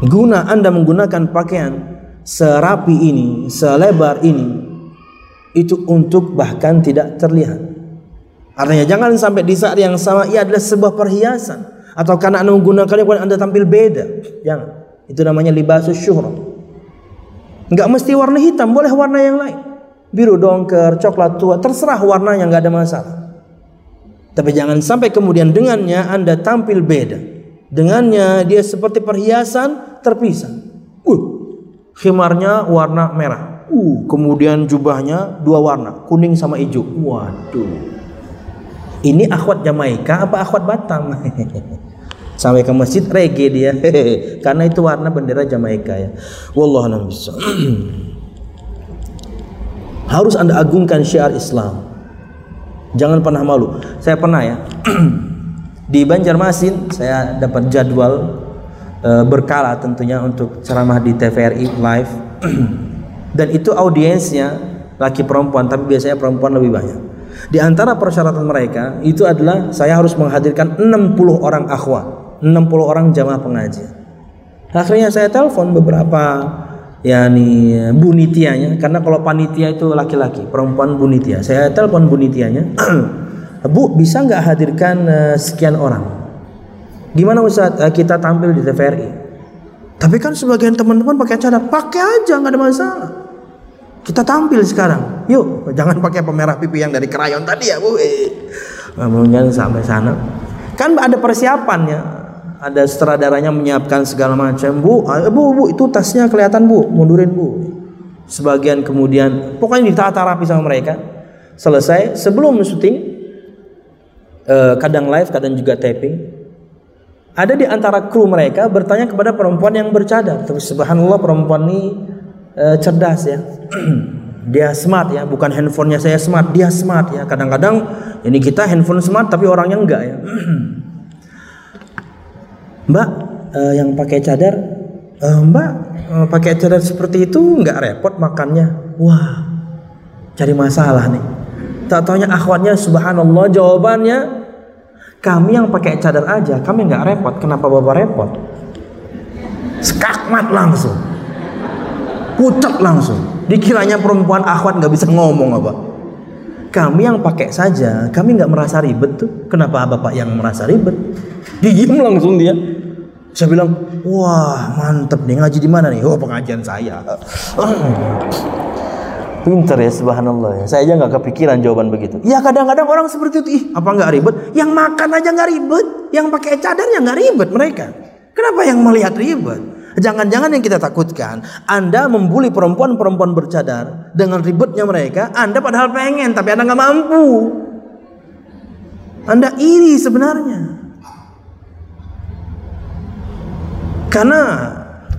Guna Anda menggunakan pakaian serapi ini, selebar ini, itu untuk bahkan tidak terlihat. Artinya jangan sampai di saat yang sama ia adalah sebuah perhiasan atau karena Anda menggunakannya kemudian Anda tampil beda. Jangan. Itu namanya libasus syuhrah. Enggak mesti warna hitam, boleh warna yang lain. Biru dongker, coklat tua, terserah warnanya enggak ada masalah. Tapi jangan sampai kemudian dengannya Anda tampil beda. Dengannya dia seperti perhiasan terpisah. Uh, khimarnya warna merah. Uh, kemudian jubahnya dua warna, kuning sama hijau. Waduh. Ini akhwat Jamaika apa akhwat Batam? Sampai ke masjid reggae dia. Karena itu warna bendera Jamaika ya. Wallahu Harus Anda agungkan syiar Islam. Jangan pernah malu. Saya pernah ya di Banjarmasin saya dapat jadwal e, berkala tentunya untuk ceramah di TVRI live dan itu audiensnya laki perempuan tapi biasanya perempuan lebih banyak. Di antara persyaratan mereka itu adalah saya harus menghadirkan 60 orang akhwat, 60 orang jamaah pengajian. Akhirnya saya telepon beberapa yakni bunitianya karena kalau panitia itu laki-laki perempuan bunitia saya telepon bunitianya Bu bisa nggak hadirkan uh, sekian orang? Gimana Ustaz uh, kita tampil di TVRI tapi kan sebagian teman-teman pakai cadar pakai aja nggak ada masalah. Kita tampil sekarang. Yuk jangan pakai pemerah pipi yang dari krayon tadi ya Bu. Eh, jangan sampai sana. Kan ada persiapannya. Ada sutradaranya menyiapkan segala macam. Bu bu bu itu tasnya kelihatan bu. Mundurin bu. Sebagian kemudian pokoknya ditata rapi sama mereka. Selesai sebelum syuting eh, kadang live kadang juga taping. Ada di antara kru mereka bertanya kepada perempuan yang bercadar. Terus subhanallah perempuan ini eh, cerdas ya. Dia smart ya bukan handphonenya saya smart dia smart ya. Kadang-kadang ini kita handphone smart tapi orangnya enggak ya. Mbak uh, yang pakai cadar, uh, Mbak uh, pakai cadar seperti itu nggak repot makannya? Wah, cari masalah nih. Tak taunya akhwatnya subhanallah jawabannya kami yang pakai cadar aja, kami nggak repot. Kenapa bapak repot? Skakmat langsung, pucat langsung. Dikiranya perempuan akhwat nggak bisa ngomong apa? Kami yang pakai saja, kami nggak merasa ribet tuh. Kenapa bapak yang merasa ribet? Diem langsung dia. Saya bilang, wah mantep nih ngaji di mana nih? Oh pengajian saya. Pinter ya subhanallah ya. Saya aja nggak kepikiran jawaban begitu. Ya kadang-kadang orang seperti itu, ih apa nggak ribet? Yang makan aja nggak ribet, yang pakai cadar ya nggak ribet mereka. Kenapa yang melihat ribet? Jangan-jangan yang kita takutkan, Anda membuli perempuan-perempuan bercadar dengan ribetnya mereka, Anda padahal pengen tapi Anda nggak mampu. Anda iri sebenarnya. Karena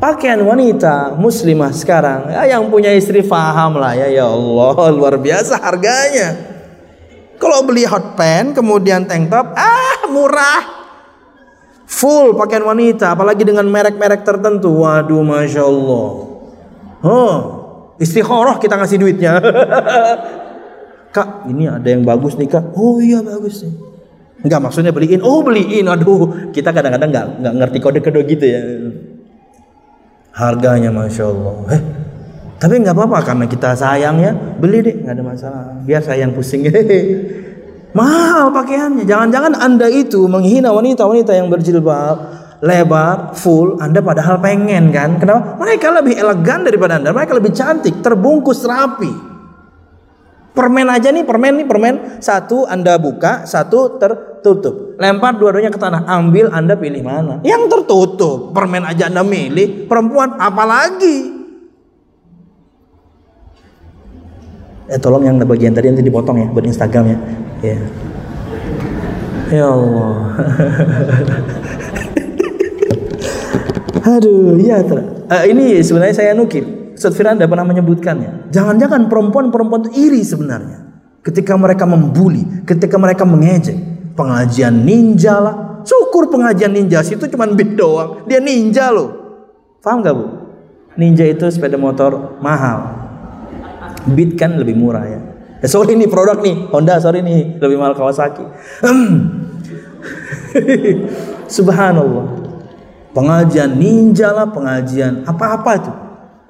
pakaian wanita muslimah sekarang ya yang punya istri faham lah ya ya Allah luar biasa harganya. Kalau beli hot pants kemudian tank top ah murah. Full pakaian wanita apalagi dengan merek-merek tertentu. Waduh masya Allah. Oh istikharah kita ngasih duitnya. Kak ini ada yang bagus nih kak. Oh iya bagus nih. Enggak maksudnya beliin. Oh beliin. Aduh kita kadang-kadang nggak nggak ngerti kode-kode gitu ya harganya masya Allah. Eh, tapi nggak apa-apa karena kita sayang ya. Beli deh nggak ada masalah. Biar sayang pusing. Mahal pakaiannya. Jangan-jangan anda itu menghina wanita-wanita yang berjilbab lebar full anda padahal pengen kan? Kenapa? Mereka lebih elegan daripada anda. Mereka lebih cantik terbungkus rapi. Permen aja nih, permen nih, permen. Satu Anda buka, satu tertutup. Lempar dua-duanya ke tanah, ambil Anda pilih mana? Yang tertutup. Permen aja Anda milih, perempuan apalagi? Eh tolong yang bagian tadi nanti dipotong ya buat Instagram ya. Ya. Ya Allah. Aduh, ya. Uh, ini sebenarnya saya nukil. Ustaz Firanda pernah menyebutkannya. Jangan-jangan perempuan-perempuan itu iri sebenarnya. Ketika mereka membuli, ketika mereka mengejek. Pengajian ninja lah. Syukur pengajian ninja itu cuma beat doang. Dia ninja loh. Paham gak bu? Ninja itu sepeda motor mahal. Beat kan lebih murah ya. Eh, sorry nih produk nih Honda sorry nih lebih mahal Kawasaki. Subhanallah. Pengajian ninja lah, pengajian apa-apa itu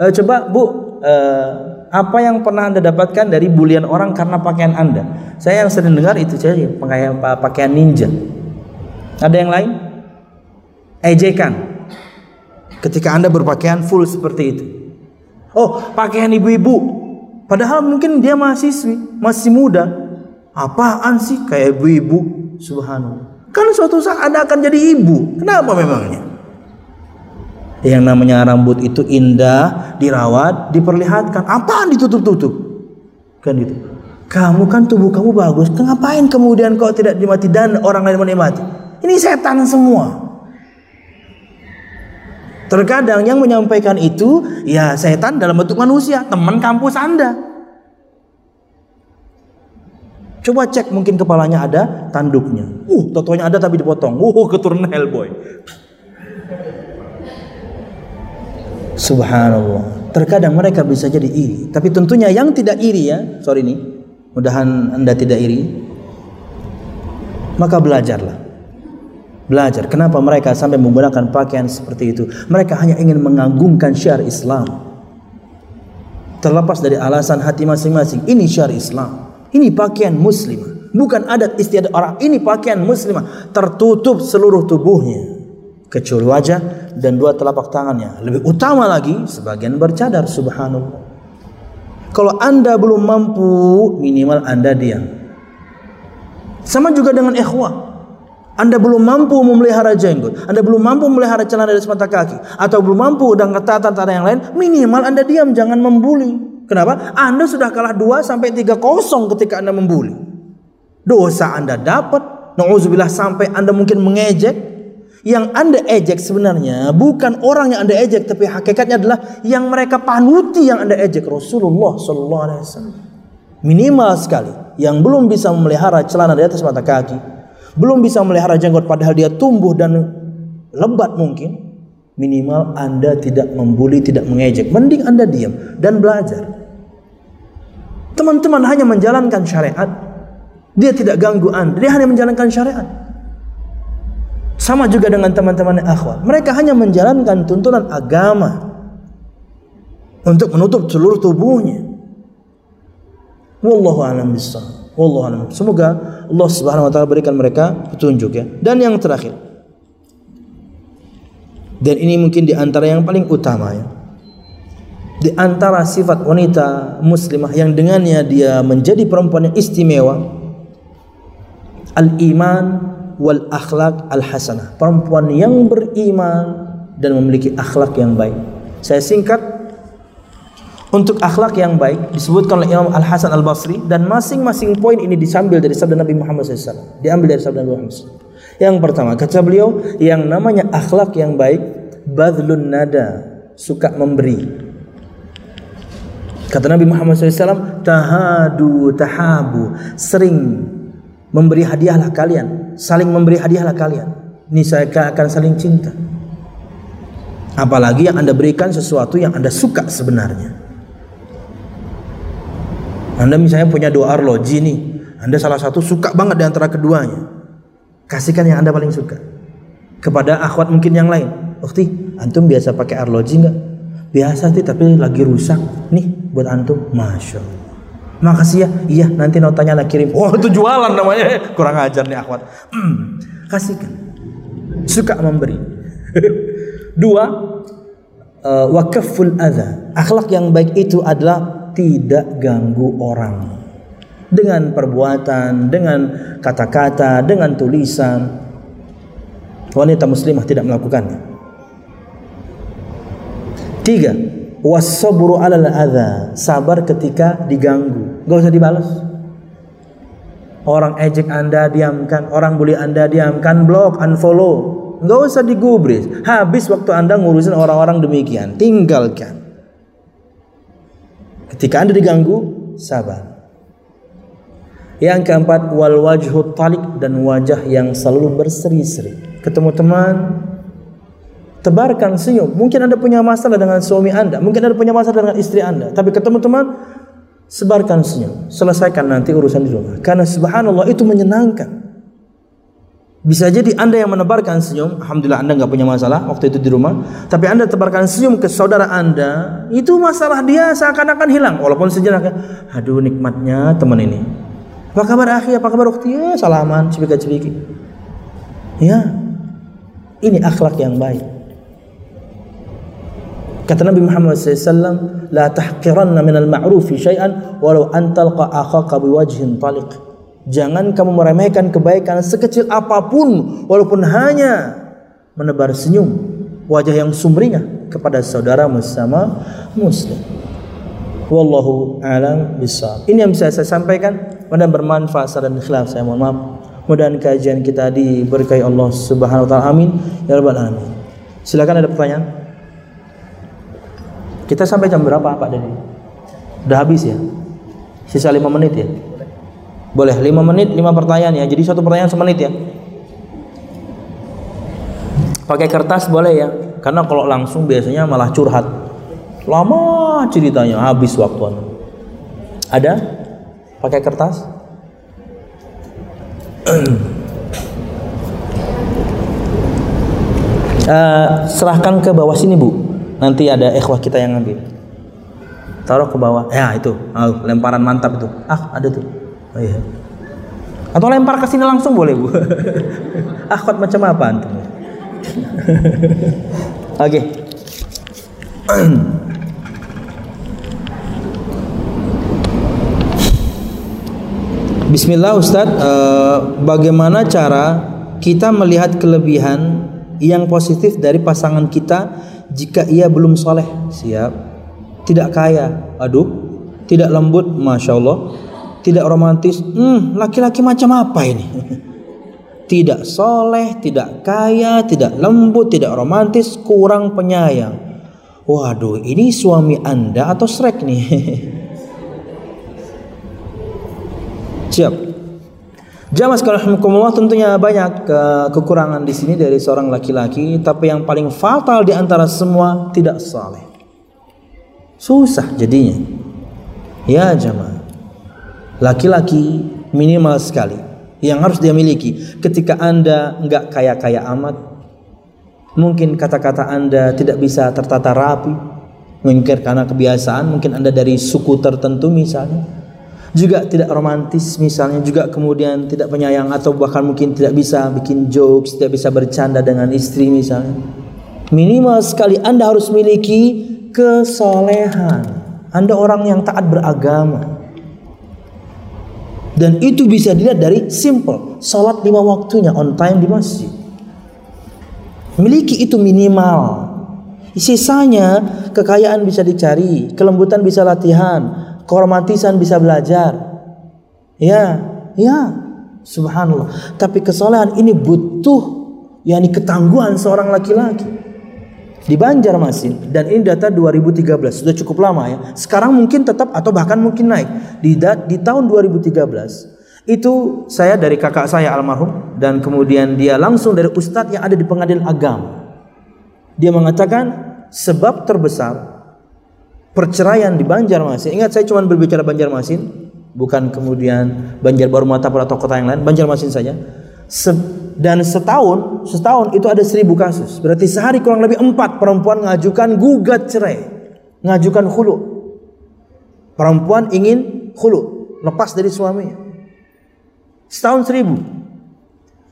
Uh, coba Bu, uh, apa yang pernah Anda dapatkan dari bulian orang karena pakaian Anda? Saya yang sering dengar itu saja, pakaian pakaian ninja. Ada yang lain? Ejekan. Ketika Anda berpakaian full seperti itu. Oh, pakaian ibu-ibu. Padahal mungkin dia mahasiswi, masih muda. Apaan sih kayak ibu-ibu? Subhanallah. Kan suatu saat Anda akan jadi ibu. Kenapa memangnya? Yang namanya rambut itu indah, dirawat, diperlihatkan. Apaan ditutup-tutup? Kan gitu. Kamu kan tubuh kamu bagus. Kenapa kemudian kau tidak dimati dan orang lain menikmati? Ini setan semua. Terkadang yang menyampaikan itu ya setan dalam bentuk manusia, teman kampus Anda. Coba cek mungkin kepalanya ada tanduknya. Uh, totonya ada tapi dipotong. Uh, keturunan Hellboy. Subhanallah. Terkadang mereka bisa jadi iri, tapi tentunya yang tidak iri ya, sorry nih, mudahan anda tidak iri, maka belajarlah. Belajar. Kenapa mereka sampai menggunakan pakaian seperti itu? Mereka hanya ingin mengagungkan syiar Islam. Terlepas dari alasan hati masing-masing, ini syiar Islam. Ini pakaian muslimah. Bukan adat istiadat orang. Ini pakaian muslimah. Tertutup seluruh tubuhnya kecuali wajah dan dua telapak tangannya. Lebih utama lagi sebagian bercadar subhanallah. Kalau Anda belum mampu, minimal Anda diam. Sama juga dengan ikhwah. Anda belum mampu memelihara jenggot, Anda belum mampu memelihara celana dari semata kaki, atau belum mampu dan ketatan tata yang lain, minimal Anda diam, jangan membuli. Kenapa? Anda sudah kalah 2 sampai 3 kosong ketika Anda membuli. Dosa Anda dapat, nauzubillah sampai Anda mungkin mengejek, yang Anda ejek sebenarnya bukan orang yang Anda ejek tapi hakikatnya adalah yang mereka panuti yang Anda ejek Rasulullah sallallahu alaihi wasallam. Minimal sekali yang belum bisa memelihara celana di atas mata kaki, belum bisa memelihara jenggot padahal dia tumbuh dan lebat mungkin, minimal Anda tidak membuli, tidak mengejek. Mending Anda diam dan belajar. Teman-teman hanya menjalankan syariat. Dia tidak ganggu Anda, dia hanya menjalankan syariat. Sama juga dengan teman-teman akhwat. Mereka hanya menjalankan tuntunan agama untuk menutup seluruh tubuhnya. Wallahu a'lam bishawab. Wallahu a'lam. Semoga Allah Subhanahu wa taala berikan mereka petunjuk ya. Dan yang terakhir. Dan ini mungkin di antara yang paling utama ya. Di antara sifat wanita muslimah yang dengannya dia menjadi perempuan yang istimewa al-iman wal akhlak al-hasanah. Perempuan yang beriman dan memiliki akhlak yang baik. Saya singkat untuk akhlak yang baik disebutkan oleh Imam Al Hasan Al Basri dan masing-masing poin ini diambil dari sabda Nabi Muhammad SAW. Diambil dari sabda Nabi Muhammad SAW. Yang pertama kata beliau yang namanya akhlak yang baik badlun nada suka memberi. Kata Nabi Muhammad SAW tahadu tahabu sering memberi hadiahlah kalian saling memberi hadiahlah kalian. Ini saya akan saling cinta. Apalagi yang anda berikan sesuatu yang anda suka sebenarnya. Anda misalnya punya dua arloji nih, Anda salah satu suka banget di antara keduanya. Kasihkan yang Anda paling suka. Kepada akhwat mungkin yang lain. Ukti, antum biasa pakai arloji enggak? Biasa sih tapi lagi rusak. Nih buat antum. Masya Allah. Makasih ya. Iya, nanti notanya nak kirim. Oh, itu jualan namanya. Kurang ajar nih akhwat. Hmm, kasihkan. Suka memberi. Dua, uh, wakaful. Akhlak yang baik itu adalah tidak ganggu orang dengan perbuatan, dengan kata-kata, dengan tulisan. Wanita muslimah tidak melakukannya. Tiga, wasabru alal adha, sabar ketika diganggu. Gak usah dibalas. Orang ejek anda diamkan, orang bully anda diamkan, blok, unfollow. Gak usah digubris. Habis waktu anda ngurusin orang-orang demikian, tinggalkan. Ketika Anda diganggu, sabar. Yang keempat, wal wajhu talik dan wajah yang selalu berseri-seri. Ketemu teman, tebarkan senyum. Mungkin Anda punya masalah dengan suami Anda, mungkin Anda punya masalah dengan istri Anda, tapi ketemu teman, sebarkan senyum. Selesaikan nanti urusan di rumah. Karena subhanallah itu menyenangkan. Bisa jadi Anda yang menebarkan senyum, alhamdulillah Anda nggak punya masalah waktu itu di rumah, tapi Anda tebarkan senyum ke saudara Anda, itu masalah dia seakan-akan hilang walaupun sejenak. Aduh nikmatnya teman ini. Apa kabar akhi? Apa kabar ukhti? Ya, salaman, cipika-cipiki. Ya. Ini akhlak yang baik. Kata Nabi Muhammad SAW, La tahqiranna minal ma'rufi syai'an walau antalqa akhaka biwajhin taliq. Jangan kamu meremehkan kebaikan sekecil apa pun walaupun hanya menebar senyum wajah yang sumringah kepada saudara bersama muslim. Wallahu alam bisa. Ini yang bisa saya sampaikan. Mudah bermanfaat dan ikhlas. Saya mohon maaf. Mudah kajian kita diberkahi Allah Subhanahu wa taala. Amin. Ya rabbal alamin. Silakan ada pertanyaan. Kita sampai jam berapa Pak Dedi? Udah habis ya? Sisa 5 menit ya? Boleh 5 menit 5 pertanyaan ya. Jadi satu pertanyaan semenit ya. Pakai kertas boleh ya. Karena kalau langsung biasanya malah curhat. Lama ceritanya habis waktu. Ada? Pakai kertas? uh, serahkan ke bawah sini bu. Nanti ada ikhwah kita yang ngambil. Taruh ke bawah. Ya itu. Oh, lemparan mantap itu. Ah ada tuh. Oh, iya. Atau lempar ke sini langsung boleh bu. Akhwat macam apa antum? Oke. Bismillah Ustadz, uh, bagaimana cara kita melihat kelebihan yang positif dari pasangan kita jika ia belum soleh? Siap. Tidak kaya, aduh. Tidak lembut, masya Allah tidak romantis, hmm, laki-laki macam apa ini? tidak soleh, tidak kaya, tidak lembut, tidak romantis, kurang penyayang. Waduh, ini suami anda atau srek nih? Siap. Jamaah sekalian tentunya banyak ke kekurangan di sini dari seorang laki-laki, tapi yang paling fatal di antara semua tidak saleh. Susah jadinya. Ya jamaah laki-laki minimal sekali yang harus dia miliki ketika anda nggak kaya-kaya amat mungkin kata-kata anda tidak bisa tertata rapi mungkin karena kebiasaan mungkin anda dari suku tertentu misalnya juga tidak romantis misalnya juga kemudian tidak penyayang atau bahkan mungkin tidak bisa bikin jokes tidak bisa bercanda dengan istri misalnya Minimal sekali Anda harus miliki kesolehan. Anda orang yang taat beragama. Dan itu bisa dilihat dari simple. Salat lima waktunya on time di masjid. Miliki itu minimal. Sisanya kekayaan bisa dicari, kelembutan bisa latihan, kehormatisan bisa belajar. Ya, ya, subhanallah. Tapi kesolehan ini butuh yakni ketangguhan seorang laki-laki di Banjarmasin dan ini data 2013 sudah cukup lama ya. Sekarang mungkin tetap atau bahkan mungkin naik. Di di tahun 2013 itu saya dari kakak saya almarhum dan kemudian dia langsung dari ustadz yang ada di pengadilan agama. Dia mengatakan sebab terbesar perceraian di Banjarmasin. Ingat saya cuma berbicara Banjarmasin, bukan kemudian Banjarbaru Matapura atau kota yang lain, Banjarmasin saja. Dan setahun setahun itu ada seribu kasus. Berarti sehari kurang lebih empat perempuan mengajukan gugat cerai mengajukan hulu perempuan ingin hulu lepas dari suaminya. Setahun seribu.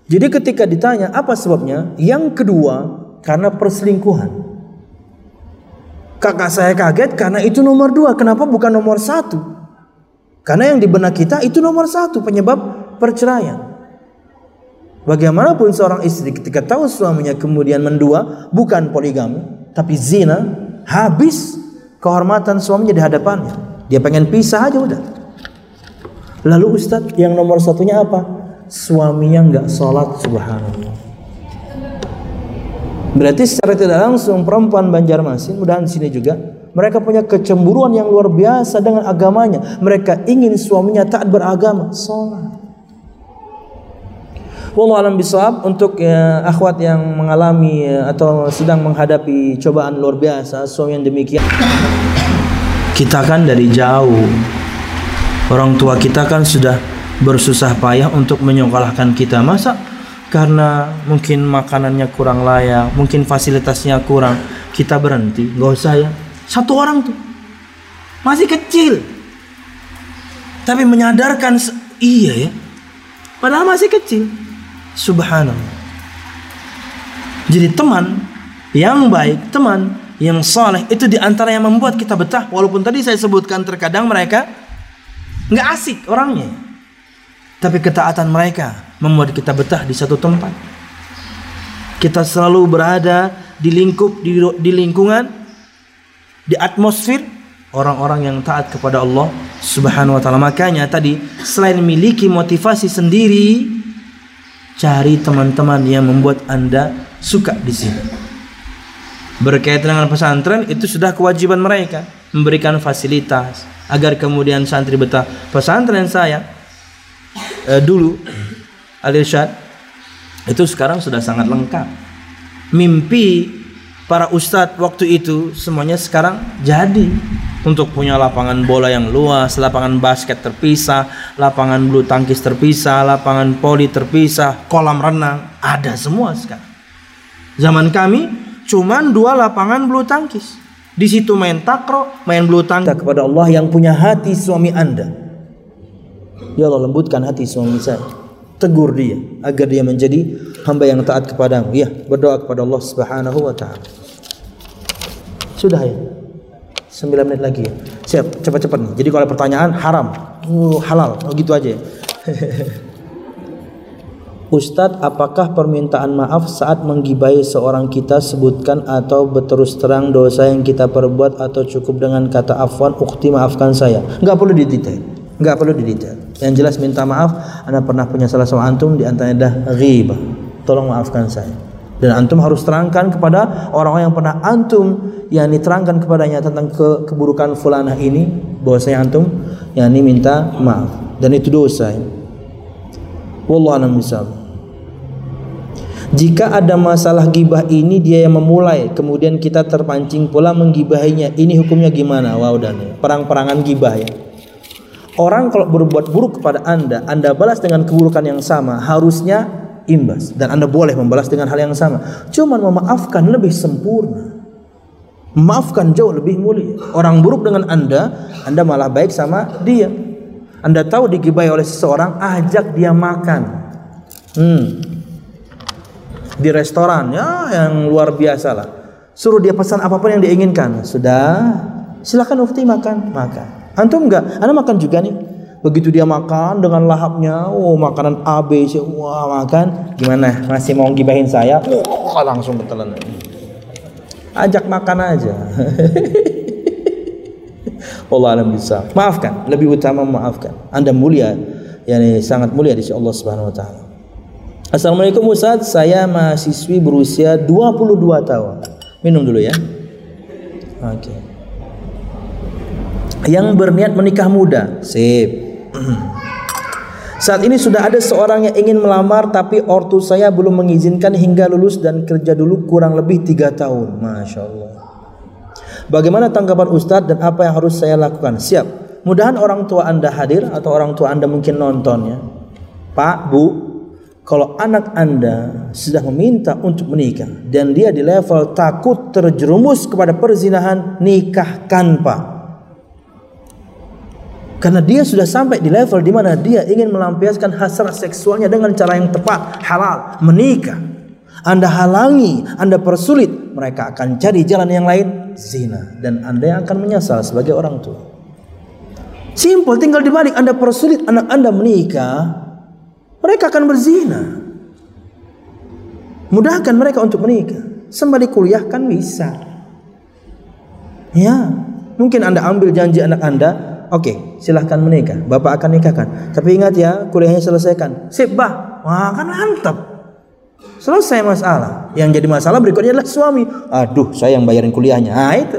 Jadi ketika ditanya apa sebabnya? Yang kedua karena perselingkuhan kakak saya kaget karena itu nomor dua kenapa bukan nomor satu karena yang di benak kita itu nomor satu penyebab perceraian Bagaimanapun seorang istri ketika tahu suaminya kemudian mendua, bukan poligami, tapi zina, habis kehormatan suaminya di hadapannya. Dia pengen pisah aja udah. Lalu Ustadz yang nomor satunya apa? Suaminya nggak sholat subhanallah. Berarti secara tidak langsung perempuan Banjarmasin, mudahan di sini juga mereka punya kecemburuan yang luar biasa dengan agamanya. Mereka ingin suaminya taat beragama, sholat. Wallahu alam bisawab untuk ya, akhwat yang mengalami ya, atau sedang menghadapi cobaan luar biasa suami yang demikian. Kita kan dari jauh. Orang tua kita kan sudah bersusah payah untuk menyekolahkan kita. Masa karena mungkin makanannya kurang layak, mungkin fasilitasnya kurang, kita berhenti. Gak usah ya. Satu orang tuh masih kecil, tapi menyadarkan iya ya. Padahal masih kecil. Subhanallah. Jadi teman yang baik, teman yang saleh itu di antara yang membuat kita betah. Walaupun tadi saya sebutkan terkadang mereka nggak asik orangnya, tapi ketaatan mereka membuat kita betah di satu tempat. Kita selalu berada di lingkup di, di lingkungan di atmosfer orang-orang yang taat kepada Allah Subhanahu wa taala. Makanya tadi selain memiliki motivasi sendiri cari teman-teman yang membuat Anda suka di sini. Berkaitan dengan pesantren itu sudah kewajiban mereka memberikan fasilitas agar kemudian santri betah. Pesantren saya eh, dulu Al Irsyad itu sekarang sudah sangat lengkap. Mimpi para ustadz waktu itu semuanya sekarang jadi untuk punya lapangan bola yang luas, lapangan basket terpisah, lapangan bulu tangkis terpisah, lapangan poli terpisah, kolam renang, ada semua sekarang. Zaman kami cuma dua lapangan bulu tangkis. Di situ main takro, main bulu tangkis kepada Allah yang punya hati suami Anda. Ya Allah lembutkan hati suami saya. Tegur dia agar dia menjadi hamba yang taat kepadamu. Ya, berdoa kepada Allah Subhanahu wa taala. Sudah ya. 9 menit lagi ya. Siap, cepat-cepat nih. Jadi kalau pertanyaan haram, uh, halal, oh gitu aja. Ustadz, apakah permintaan maaf saat menggibai seorang kita sebutkan atau berterus terang dosa yang kita perbuat atau cukup dengan kata afwan, ukti maafkan saya? Enggak perlu didetail. Enggak perlu didetail. Yang jelas minta maaf, Anda pernah punya salah sama antum di antaranya dah ghibah. Tolong maafkan saya. Dan antum harus terangkan kepada orang-orang yang pernah antum yang diterangkan kepadanya tentang ke keburukan fulanah ini bahwasanya antum yang ini minta maaf dan itu dosa. Wallahu a'lam Jika ada masalah gibah ini dia yang memulai kemudian kita terpancing pula menggibahinya. Ini hukumnya gimana? Wow dan perang-perangan gibah ya. Orang kalau berbuat buruk kepada Anda, Anda balas dengan keburukan yang sama, harusnya imbas dan Anda boleh membalas dengan hal yang sama. Cuman memaafkan lebih sempurna. Memaafkan jauh lebih mulia. Orang buruk dengan Anda, Anda malah baik sama dia. Anda tahu digibai oleh seseorang, ajak dia makan. Hmm. Di restoran ya yang luar biasa lah. Suruh dia pesan apa pun yang diinginkan. Sudah, silakan ufti makan, makan. Antum enggak? Anda makan juga nih. Begitu dia makan dengan lahapnya, oh makanan A B C, wah makan. Gimana? Masih mau gibahin saya? Oh, langsung ketelan. Ajak makan aja. Allah alam bisa. Maafkan, lebih utama maafkan. Anda mulia, yakni sangat mulia di sisi Allah Subhanahu wa taala. Assalamualaikum Ustaz, saya mahasiswi berusia 22 tahun. Minum dulu ya. Oke. Okay. Yang berniat menikah muda. Sip. Saat ini sudah ada seorang yang ingin melamar tapi ortu saya belum mengizinkan hingga lulus dan kerja dulu kurang lebih tiga tahun. Masya Allah. Bagaimana tanggapan Ustadz dan apa yang harus saya lakukan? Siap. Mudahan orang tua anda hadir atau orang tua anda mungkin nonton ya. Pak, Bu, kalau anak anda sudah meminta untuk menikah dan dia di level takut terjerumus kepada perzinahan, nikahkan Pak. Karena dia sudah sampai di level di mana dia ingin melampiaskan hasrat seksualnya dengan cara yang tepat, halal, menikah. Anda halangi, Anda persulit, mereka akan cari jalan yang lain, zina. Dan Anda yang akan menyesal sebagai orang tua. Simple, tinggal dibalik. Anda persulit anak Anda menikah, mereka akan berzina. Mudahkan mereka untuk menikah. Sembari kuliah kan bisa. Ya, mungkin Anda ambil janji anak Anda, Oke, okay, silahkan menikah. Bapak akan nikahkan. Tapi ingat ya, kuliahnya selesaikan. Sip, bah. Wah, kan mantap. Selesai masalah. Yang jadi masalah berikutnya adalah suami. Aduh, saya yang bayarin kuliahnya. Nah, itu.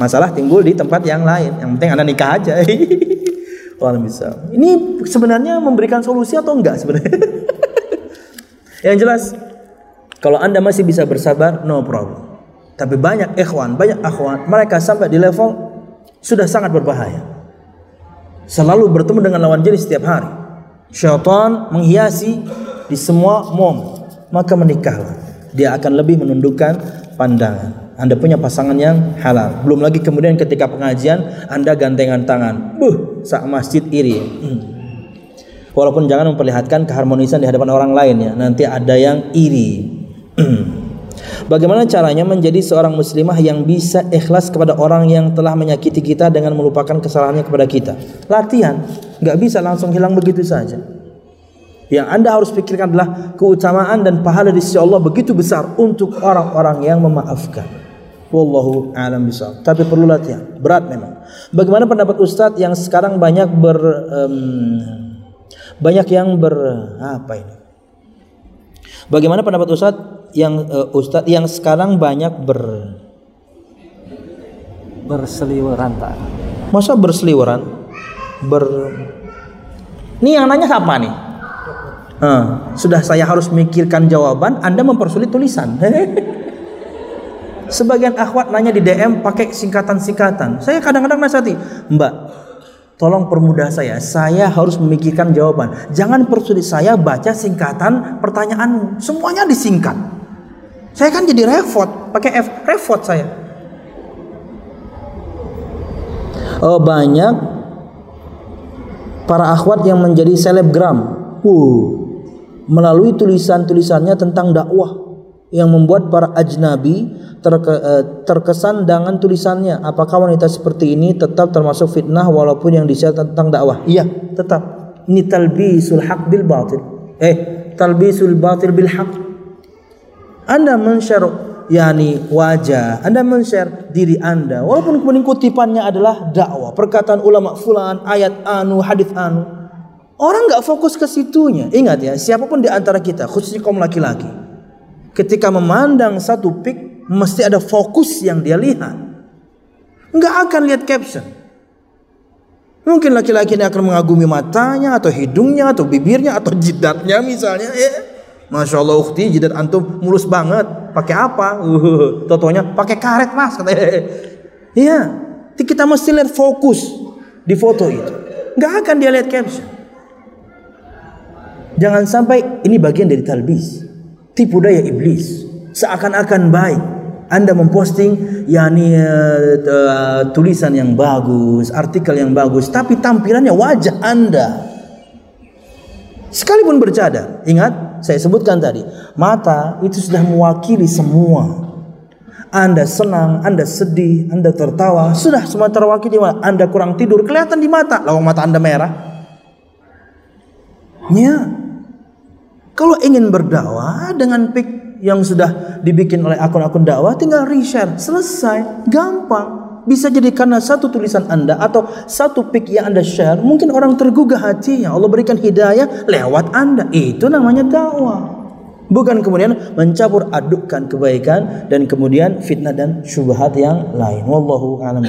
Masalah timbul di tempat yang lain. Yang penting Anda nikah aja. Bisa. Ini sebenarnya memberikan solusi atau enggak sebenarnya? yang jelas, kalau Anda masih bisa bersabar, no problem. Tapi banyak ikhwan, banyak akhwan, mereka sampai di level sudah sangat berbahaya selalu bertemu dengan lawan jenis setiap hari. Syaitan menghiasi di semua momen, maka menikahlah. Dia akan lebih menundukkan pandangan. Anda punya pasangan yang halal. Belum lagi kemudian ketika pengajian Anda gantengan tangan. Buh, sak masjid iri. Hmm. Walaupun jangan memperlihatkan keharmonisan di hadapan orang lain ya. Nanti ada yang iri. Bagaimana caranya menjadi seorang muslimah yang bisa ikhlas kepada orang yang telah menyakiti kita dengan melupakan kesalahannya kepada kita? Latihan, nggak bisa langsung hilang begitu saja. Yang anda harus pikirkan adalah keutamaan dan pahala di sisi Allah begitu besar untuk orang-orang yang memaafkan. Wallahu a'lam bishawab. Tapi perlu latihan, berat memang. Bagaimana pendapat Ustadz yang sekarang banyak ber um, banyak yang ber apa ini? Bagaimana pendapat Ustadz yang uh, Ustadz yang sekarang banyak ber berseliweran tak? Masa berseliweran? Ber Ini yang nanya siapa nih? Uh, sudah saya harus mikirkan jawaban, Anda mempersulit tulisan. Sebagian akhwat nanya di DM pakai singkatan-singkatan. Saya kadang-kadang nasihati, Mbak, Tolong permudah saya, saya harus memikirkan jawaban. Jangan persulit saya baca singkatan pertanyaanmu. Semuanya disingkat. Saya kan jadi repot, pakai F, repot saya. Oh, banyak para akhwat yang menjadi selebgram. Uh, melalui tulisan-tulisannya tentang dakwah yang membuat para ajnabi terke, uh, terkesan dengan tulisannya. Apakah wanita seperti ini tetap termasuk fitnah walaupun yang disiar tentang dakwah? Iya, tetap. Ini talbisul haq bil batil. Eh, talbisul batil bil haq. Anda men-share yakni wajah, Anda men-share diri Anda walaupun kemudian kutipannya adalah dakwah, perkataan ulama fulan, ayat anu, hadis anu. Orang nggak fokus ke situnya. Ingat ya, siapa pun di antara kita, khususnya kaum laki-laki, ketika memandang satu pik mesti ada fokus yang dia lihat. Enggak akan lihat caption. Mungkin laki-laki ini akan mengagumi matanya atau hidungnya atau bibirnya atau jidatnya misalnya. Ya. Masya Allah ukti jidat antum mulus banget. Pakai apa? Uh, totonya pakai karet mas. Iya. Kita mesti lihat fokus di foto itu. Enggak akan dia lihat caption. Jangan sampai ini bagian dari talbis tipu daya iblis seakan-akan baik anda memposting yakni uh, uh, tulisan yang bagus, artikel yang bagus, tapi tampilannya wajah Anda. Sekalipun bercadar, ingat saya sebutkan tadi, mata itu sudah mewakili semua. Anda senang, Anda sedih, Anda tertawa, sudah semua terwakili? Anda kurang tidur, kelihatan di mata. Lawang mata Anda merah. Ya. Kalau ingin berdakwah dengan pik yang sudah dibikin oleh akun-akun dakwah, tinggal reshare, selesai, gampang. Bisa jadi karena satu tulisan Anda atau satu pik yang Anda share, mungkin orang tergugah hatinya. Allah berikan hidayah lewat Anda. Itu namanya dakwah. Bukan kemudian mencampur adukkan kebaikan dan kemudian fitnah dan syubhat yang lain. Wallahu a'lam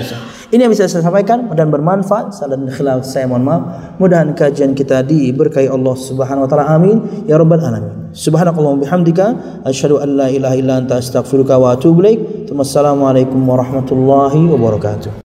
Ini yang bisa saya sampaikan dan bermanfaat. Salah dan khilaf saya mohon maaf. Mudahan kajian kita diberkahi Allah Subhanahu wa taala. Amin ya rabbal alamin. Subhanakallahumma bihamdika asyhadu an la ilaha illa anta astaghfiruka wa atubu ilaik. Wassalamualaikum warahmatullahi wabarakatuh.